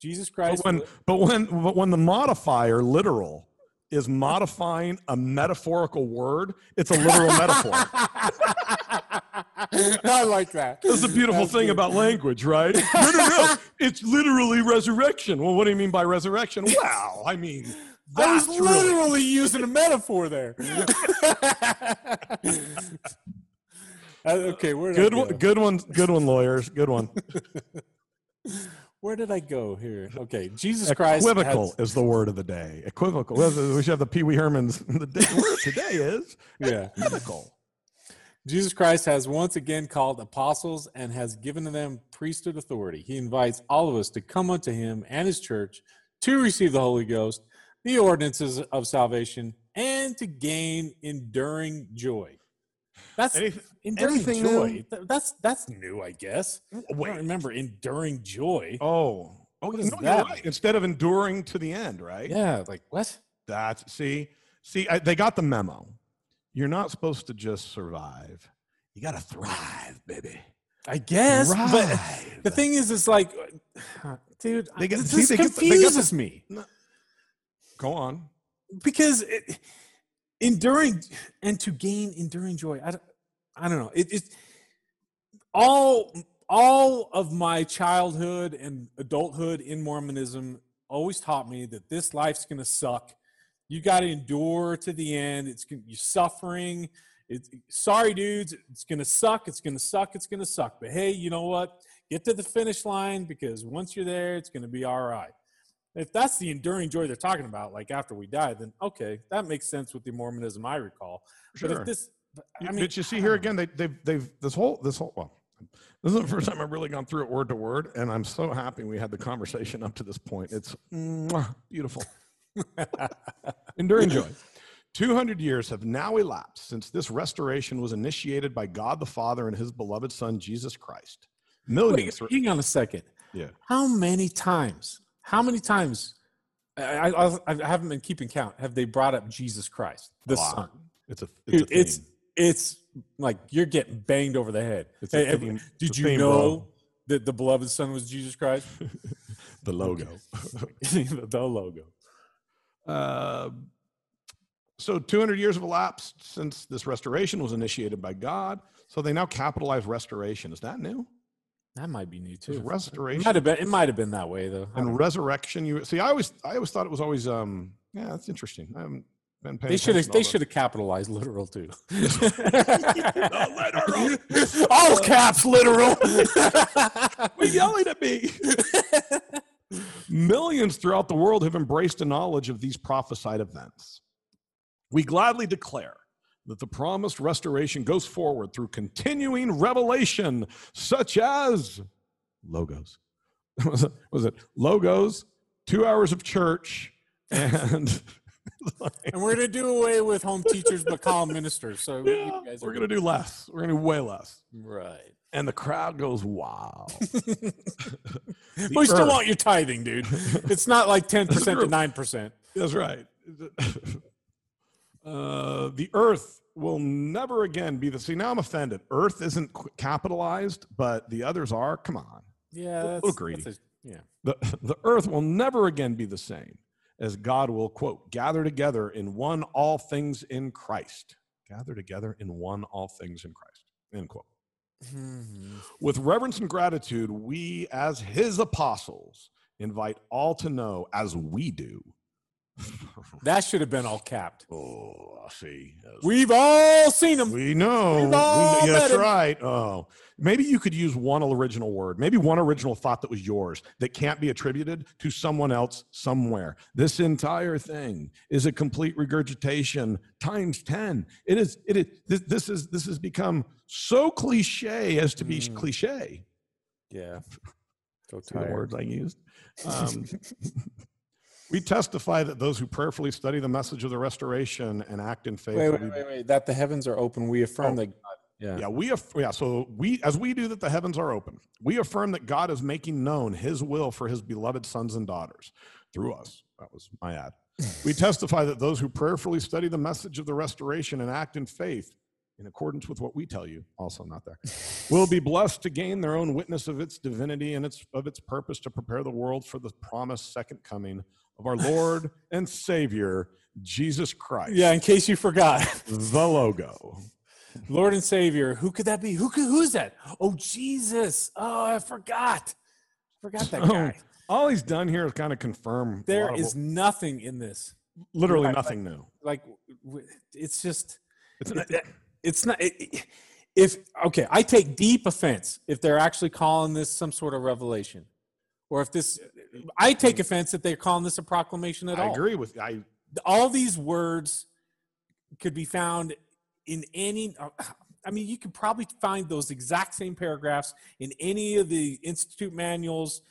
Jesus Christ. But when, but when, but when the modifier literal is modifying a metaphorical word, it's a literal metaphor. I like that. That's the beautiful That's thing good. about language, right? No, no, no. It's literally resurrection. Well, what do you mean by resurrection? Wow, I mean, I was literally using a metaphor there. Uh, okay, where good I one. go? Good one. Good one, lawyers. Good one. Where did I go here? Okay, Jesus Christ. Equivocal has- is the word of the day. Equivocal. We should have the Pee Wee Herman's. The day, word today is yeah. equivocal. Jesus Christ has once again called apostles and has given them priesthood authority. He invites all of us to come unto him and his church to receive the Holy Ghost, the ordinances of salvation, and to gain enduring joy. That's enduring joy. new? That's that's new, I guess. I wait. don't remember enduring joy. Oh, oh, What no, that? right. Instead of enduring to the end, right? Yeah, like what? That's see, see, I, they got the memo. You're not supposed to just survive. You got to thrive, baby. I guess, but Thrive. the thing is, it's like, dude, They get- this see, they they get confuses me Go on. because it, enduring and to gain enduring joy. I don't, I don't know. It, it's all all of my childhood and adulthood in Mormonism always taught me that this life's going to suck. You got to endure to the end. It's you're suffering. It's sorry, dudes. It's going to suck. It's going to suck. It's going to suck. But hey, you know what? Get to the finish line because once you're there, it's going to be all right. If that's the enduring joy they're talking about, like after we die, then okay, that makes sense with the Mormonism I recall. But Sure. if this, I mean, but you see here again, they, they've they've this whole this whole well, this is the first time I've really gone through it word to word, and I'm so happy we had the conversation up to this point. It's beautiful, enduring joy. Two hundred years have now elapsed since this restoration was initiated by God the Father and His beloved Son Jesus Christ. Wait, Millions, hang on a second. yeah, How many times? How many times? I, I, I haven't been keeping count. Have they brought up Jesus Christ, the lot. Son? it's a it's Dude, a it's it's like you're getting banged over the head. It's Hey, theme. did you know bro. that the beloved Son was Jesus Christ? the logo. the logo. Uh, so 200 years have elapsed since this restoration was initiated by God. So they now capitalize restoration. Is that new? That might be new Is too. It restoration might have been. It might have been that way though. And resurrection. You see, I always, I always thought it was always, um, yeah, that's interesting. I haven't been paying. They should have. They should have capitalized literal too. literal. All caps literal. Quit yelling at me. Millions throughout the world have embraced a knowledge of these prophesied events. We gladly declare that the promised restoration goes forward through continuing revelation, such as logos. was, it, was it logos, two hours of church, and and we're gonna do away with home teachers but call ministers. So you Yeah, we're going to do less. We're going to do way less. right. And the crowd goes, wow. we still want your tithing, dude. It's not like ten percent to nine percent. That's right. Uh, the earth will never again be the. See, now I'm offended. Earth isn't capitalized, but the others are. Come on. Yeah, little greedy. a- yeah. The, the earth will never again be the same as God will, quote, gather together in one all things in Christ. Gather together in one all things in Christ, end quote. Mhm. With reverence and gratitude, we, as his apostles, invite all to know, as we do. That should have been all capped. oh, I see. We've all seen them. We know. We know- that's him. right. Oh, maybe you could use one original word, maybe one original thought that was yours that can't be attributed to someone else somewhere. This entire thing is a complete regurgitation times 10. It is, it is, this, this is, this has become so cliche as to be Mm. cliche. Yeah. So See the words I used. Um, we testify that those who prayerfully study the message of the restoration and act in faith Wait, wait, wait, wait. That the heavens are open. We affirm Oh. that God. Yeah. Yeah, we aff- yeah, so we as we do that the heavens are open. We affirm that God is making known his will for his beloved sons and daughters through us. That was my ad. We testify that those who prayerfully study the message of the restoration and act in faith in accordance with what we tell you, also not there, will be blessed to gain their own witness of its divinity and its of its purpose to prepare the world for the promised second coming of our Lord and Savior Jesus Christ. Yeah. In case you forgot, The logo. Lord and Savior. Who could that be? Who could? Who's that? Oh, Jesus. Oh, I forgot. Forgot that So, oh, guy. All he's done here is kind of confirm There of is nothing in this. literally nothing new. Like, it's just. It's it- an, it's not it- if okay i take deep offense if they're actually calling this some sort of revelation or if this i take offense that they're calling this a proclamation at I all I agree with I. all these words could be found in any i mean you could probably find those exact same paragraphs in any of the institute manuals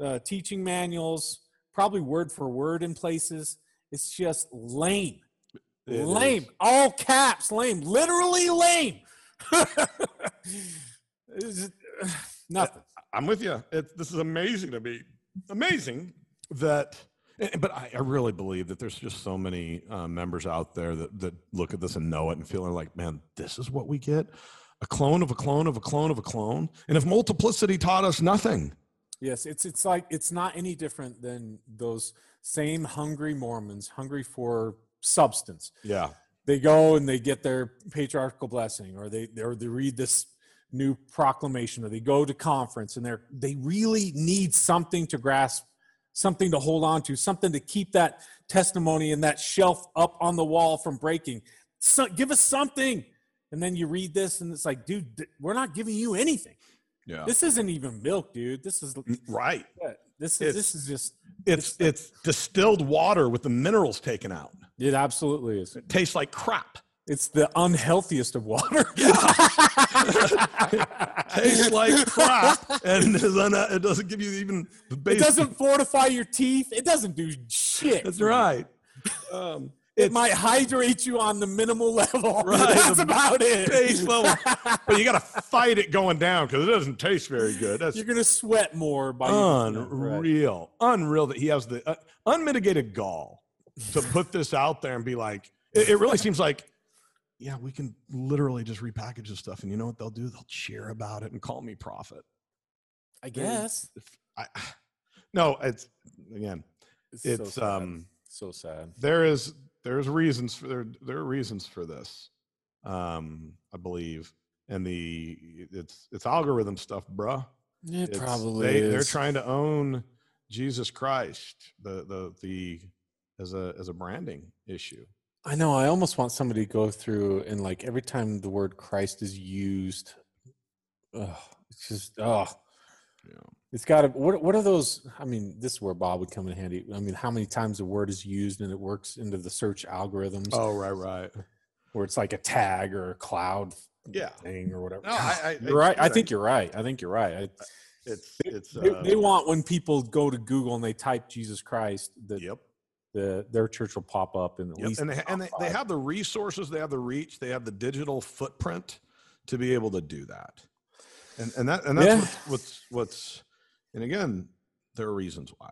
uh, teaching manuals probably word for word in places it's just lame it lame is. all caps lame literally lame It's- nothing I'm with you. It, this is amazing to me. Amazing that. But I, I really believe that there's just so many uh, members out there that, that look at this and know it and feeling like, man, this is what we get a clone of a clone of a clone of a clone. And if multiplicity taught us nothing, yes it's it's like it's not any different than those same hungry mormons hungry for substance yeah, they go and they get their patriarchal blessing, or they or they read this new proclamation, or they go to conference, and they're they really need something to grasp, something to hold on to, something to keep that testimony and that shelf up on the wall from breaking. So, give us something, and then you read this, and it's like, dude, th- we're not giving you anything. Yeah. This isn't even milk, dude. This is mm, right. this is It's- this is just It's it's distilled water with the minerals taken out. it. Absolutely is. It tastes like crap. It's the unhealthiest of water. Tastes like crap, and it doesn't give you even the It doesn't fortify your teeth. It doesn't do shit. That's right. Um, It might hydrate you on the minimal level. Right, That's about it. base level, but you got to fight it going down because it doesn't taste very good. That's You're gonna sweat more by it, right. unreal, unreal that he has the uh, unmitigated gall to put this out there and be like, it, it really seems like, yeah, we can literally just repackage this stuff, and you know what they'll do? They'll cheer about it and call me prophet. I guess. I, no, it's again, so it's sad. um, so sad. there is there's reasons for there there are reasons for this, um, I believe, and the it's it's algorithm stuff, bruh. It It's- probably they, is. they're trying to own Jesus Christ, the the the as a as a branding issue. I know. I almost want somebody to go through and like every time the word Christ is used, ugh, it's just oh, Yeah. it's got to. What what are those? I mean, this is where Bob would come in handy. I mean, how many times the word is used and it works into the search algorithms, Oh right, right. where it's like a tag or a cloud Yeah. thing or whatever. No, I- I- right. I I- think you're right. I think you're right. I, It's it's they, uh, they want when people go to Google and they type Jesus Christ, that yep. The their church will pop up in at Yep. least And they, the and they, they have the resources, they have the reach, they have the digital footprint to be able to do that. And and that and that's Yeah. what's, what's what's and again, there are reasons why.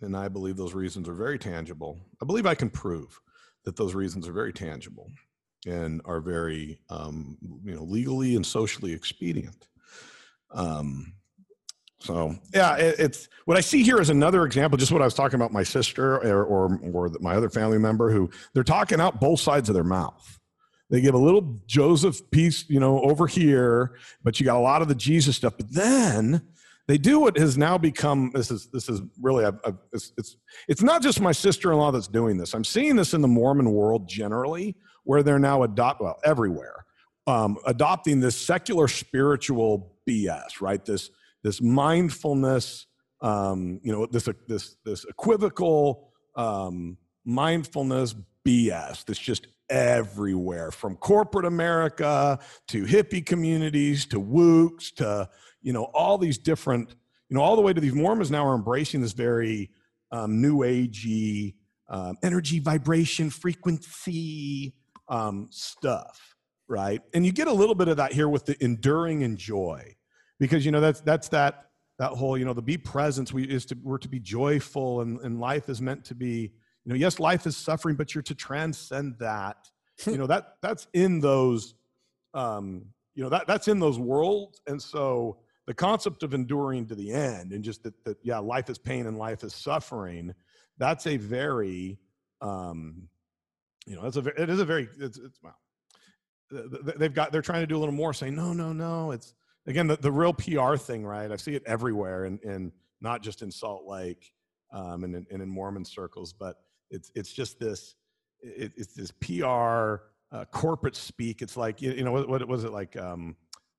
And I believe those reasons are very tangible. I believe I can prove that those reasons are very tangible and are very um, you know legally and socially expedient. Um, so yeah, it, it's what I see here is another example. Just what I was talking about, my sister or or, or my other family member who they're talking out both sides of their mouth. They give a little Joseph piece, you know, over here, but you got a lot of the Jesus stuff. But then they do what has now become. This is this is really a, a, it's, it's it's not just my sister-in-law that's doing this. I'm seeing this in the Mormon world generally, where they're now adopt well everywhere, um, adopting this secular spiritual BS, right? This this mindfulness, um, you know, this this this equivocal um, mindfulness BS that's just everywhere, from corporate America to hippie communities to wooks to you know all these different, you know, all the way to these Mormons now are embracing this very um, new agey um, energy, vibration, frequency um, stuff, right? And you get a little bit of that here with the enduring and joy because you know that's that's that that whole you know the be presence we is to we're to be joyful and, and life is meant to be you know yes life is suffering but you're to transcend that. You know that that's in those um you know that that's in those worlds. And so the concept of enduring to the end and just that, that yeah life is pain and life is suffering that's a very um you know that's a it is a very it's, it's well th- th- they've got they're trying to do a little more saying no no no it's again the, the real pr thing right i see it everywhere and and not just in salt lake um and in, and in mormon circles but it's it's just this it, it's this pr uh, corporate speak it's like you, you know what, what was it like um,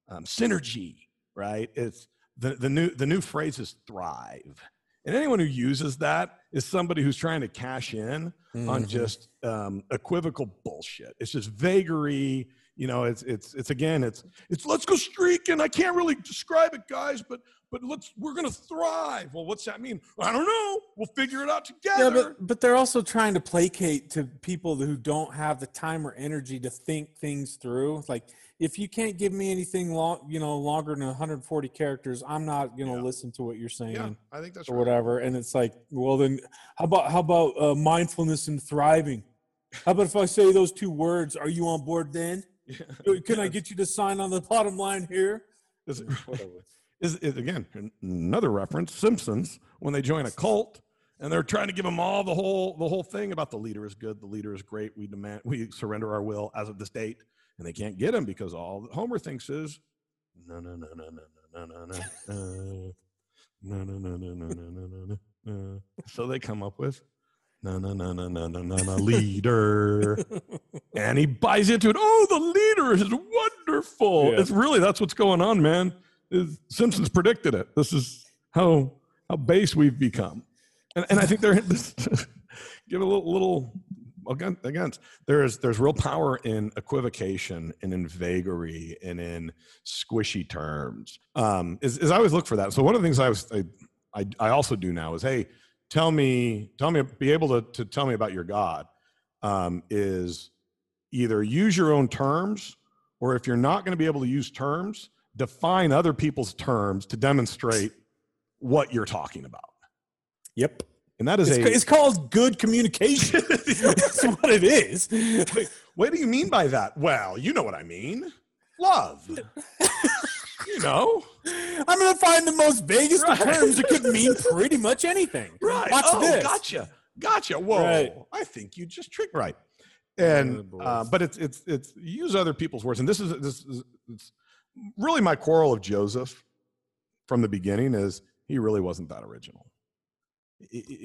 um synergy right it's the the new the new phrase is thrive and anyone who uses that is somebody who's trying to cash in on Mhm. just um, equivocal bullshit. It's just vagary. You know, it's it's it's again, it's it's let's go streaking. I can't really describe it, guys, but but let's we're gonna thrive. Well, what's that mean? I don't know. We'll figure it out together. Yeah, but but they're also trying to placate to people who don't have the time or energy to think things through. Like if you can't give me anything long, you know, longer than 140 characters, I'm not going to Yeah. listen to what you're saying yeah, I think that's or right. whatever. And it's like, well, then how about how about uh, mindfulness and thriving? How about if I say those two words? Are you on board then? Can I get you to sign on the bottom line here? Is it- is, is again another reference simpsons when they join a cult and they're trying to give them all the whole the whole thing about the leader is good, the leader is great. We demand we surrender our will as of this date, and they can't get him because all that Homer thinks is no no no no no no no no no no no no no no no no no. So they come up with no no no no no no no no leader, and he buys into it. Oh, the leader is wonderful. Yeah. It's really that's what's going on, man. Is- Simpsons predicted it. This is how how base we've become, and and I think they're this, give a little little again against there's there's real power in equivocation and in vagary and in squishy terms. Um, is, is I always look for that. So one of the things I was I, I I also do now is hey, tell me tell me be able to to tell me about your God. Um, is either use your own terms or if you're not going to be able to use terms, define other people's terms to demonstrate what you're talking about. Yep. And that is It's, a it's called good communication. That's what it is. Wait, what do you mean by that? Well, you know what I mean. Love. you know. I'm to find the most vaguest of Right. terms that could mean pretty much anything. Right. Watch oh, this. gotcha. Gotcha. Whoa. Right. I think you just tricked right. And Oh, uh, but it's it's it's use other people's words. And this is this is it's really my quarrel of Joseph from the beginning is he really wasn't that original.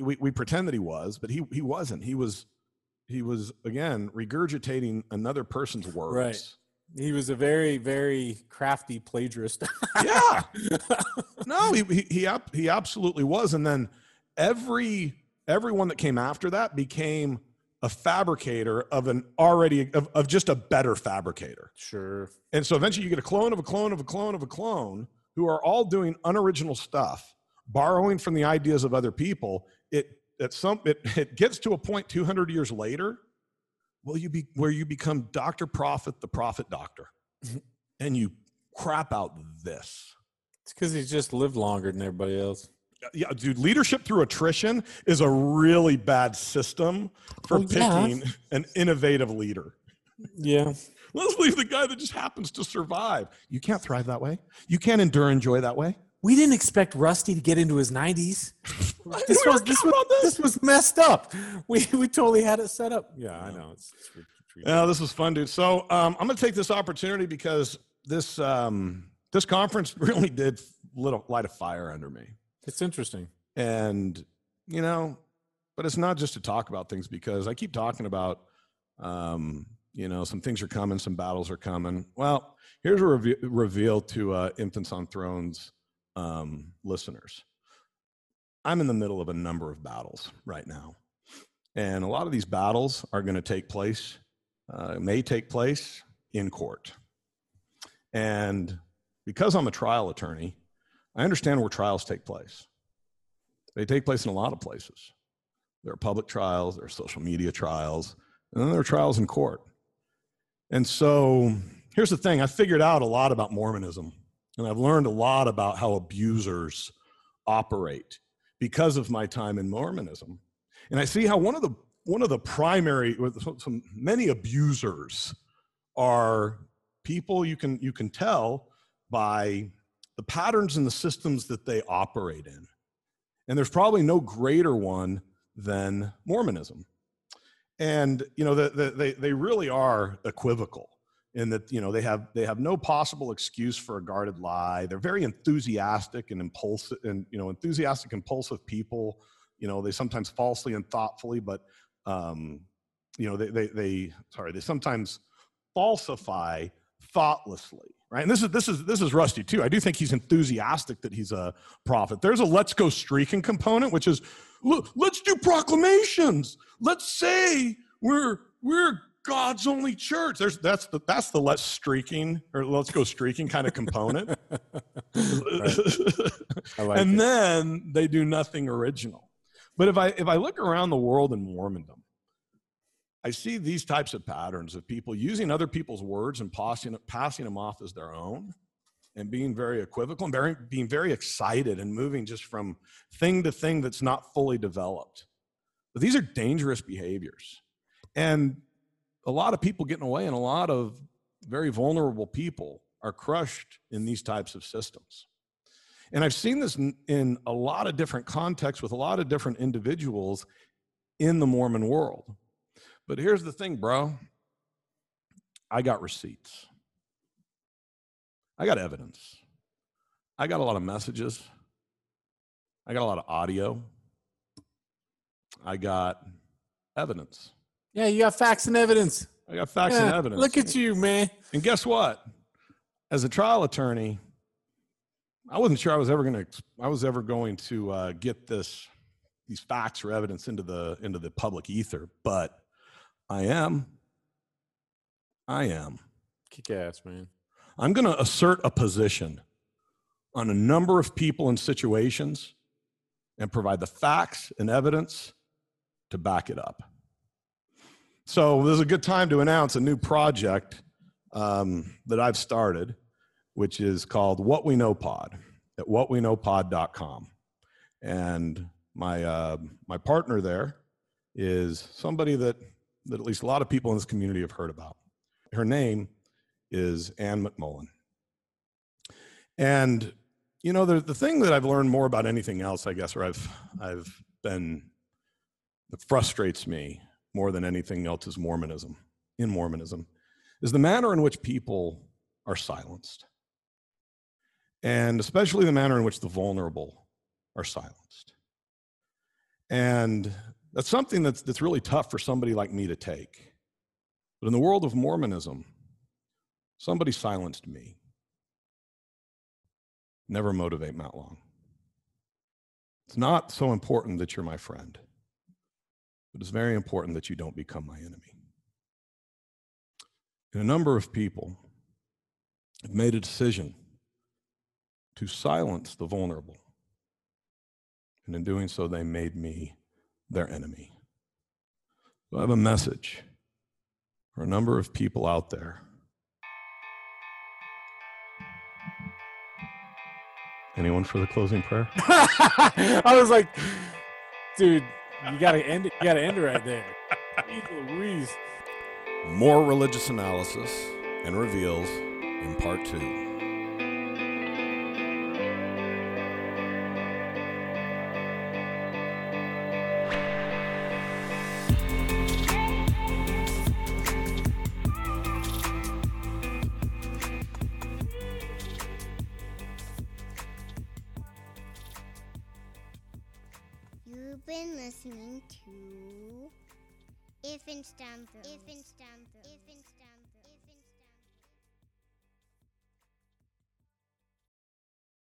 We we pretend that he was, but he he wasn't. He was he was again regurgitating another person's words. He was a very, very crafty plagiarist. Yeah. no, he he he, he absolutely was. And then every everyone that came after that became a fabricator of an already of, of just a better fabricator. sure. And so eventually you get a clone of a clone of a clone of a clone who are all doing unoriginal stuff, borrowing from the ideas of other people. It at some it, it gets to a point 200 years later will you be where you become Dr. Prophet the prophet doctor. and you crap out this. It's because he's just lived longer than everybody else. Yeah, dude, leadership through attrition is a really bad system for Oh, yeah. picking an innovative leader. Yeah. Let's leave the guy that just happens to survive. You can't thrive that way. You can't endure and joy that way. We didn't expect Rusty to get into his 90s. This was, this, was, this. this was messed up. We, we totally had it set up. Yeah, I know. It's, it's, Yeah, this was fun, dude. So um, I'm going to take this opportunity because this um, this conference really did lit a, light a fire under me. it's interesting. and you know but it's not just to talk about things because i keep talking about um you know some things are coming some battles are coming well here's a reve- reveal to uh infants on thrones um listeners i'm in the middle of a number of battles right now and a lot of these battles are going to take place uh, may take place in court and because i'm a trial attorney i understand where trials take place they take place in a lot of places. There are public trials, there are social media trials, and then there are trials in court. And so here's the thing I figured out a lot about Mormonism, and I've learned a lot about how abusers operate because of my time in Mormonism. And I see how one of the one of the primary some- many abusers are people you can you can tell by the patterns and the systems that they operate in. And there's probably no greater one than Mormonism. And you know, the, the, they they really are equivocal in that you know they have they have no possible excuse for a guarded lie. They're very enthusiastic and impulsive, and you know, enthusiastic, impulsive people. You know, they sometimes falsely and thoughtfully, but um, you know, they they they sorry, they sometimes falsify thoughtlessly right and this is this is this is rusty too i do think he's enthusiastic that he's a prophet there's a let's go streaking component which is "Look, let's do proclamations let's say we're we're god's only church there's that's the that's the let's streaking or let's go streaking kind of component like and it. then they do nothing original but if i if i look around the world in mormondom I see these types of patterns of people using other people's words and passing, passing them off as their own and being very equivocal and very, being very excited and moving just from thing to thing that's not fully developed. But these are dangerous behaviors. And a lot of people getting away and a lot of very vulnerable people are crushed in these types of systems. And I've seen this in, a lot of different contexts with a lot of different individuals in the Mormon world. But here's the thing, bro I got receipts, I got evidence, I got a lot of messages, I got a lot of audio, I got evidence. Yeah, you got facts and evidence. I got facts Yeah, and evidence. Look at you, man. And guess what? As a trial attorney, I wasn't sure I was ever going to I was ever going to uh, get this these facts or evidence into the into the public ether, but I am. I am. Kick ass, man. I'm going to assert a position on a number of people and situations and provide the facts and evidence to back it up. So, this is a good time to announce a new project um, that I've started, which is called What We Know Pod at whatweknowpod.com. And my, uh, my partner there is somebody that, that at least a lot of people in this community have heard about. Her name is Anne McMullen. And you know, the, the thing that I've learned more about anything else, I guess, or I've I've been that frustrates me more than anything else is Mormonism. In Mormonism, is the manner in which people are silenced, and especially the manner in which the vulnerable are silenced. And that's something that's that's really tough for somebody like me to take. But in the world of Mormonism, somebody silenced me. Never motivate Matt Long. It's not so important that you're my friend, but it's very important that you don't become my enemy. And a number of people have made a decision to silence the vulnerable. And in doing so, they made me their enemy. So I have a message for a number of people out there. Anyone for the closing prayer? I was like, dude, you gotta end it. You gotta end it right there. More religious analysis and reveals in part two. To If and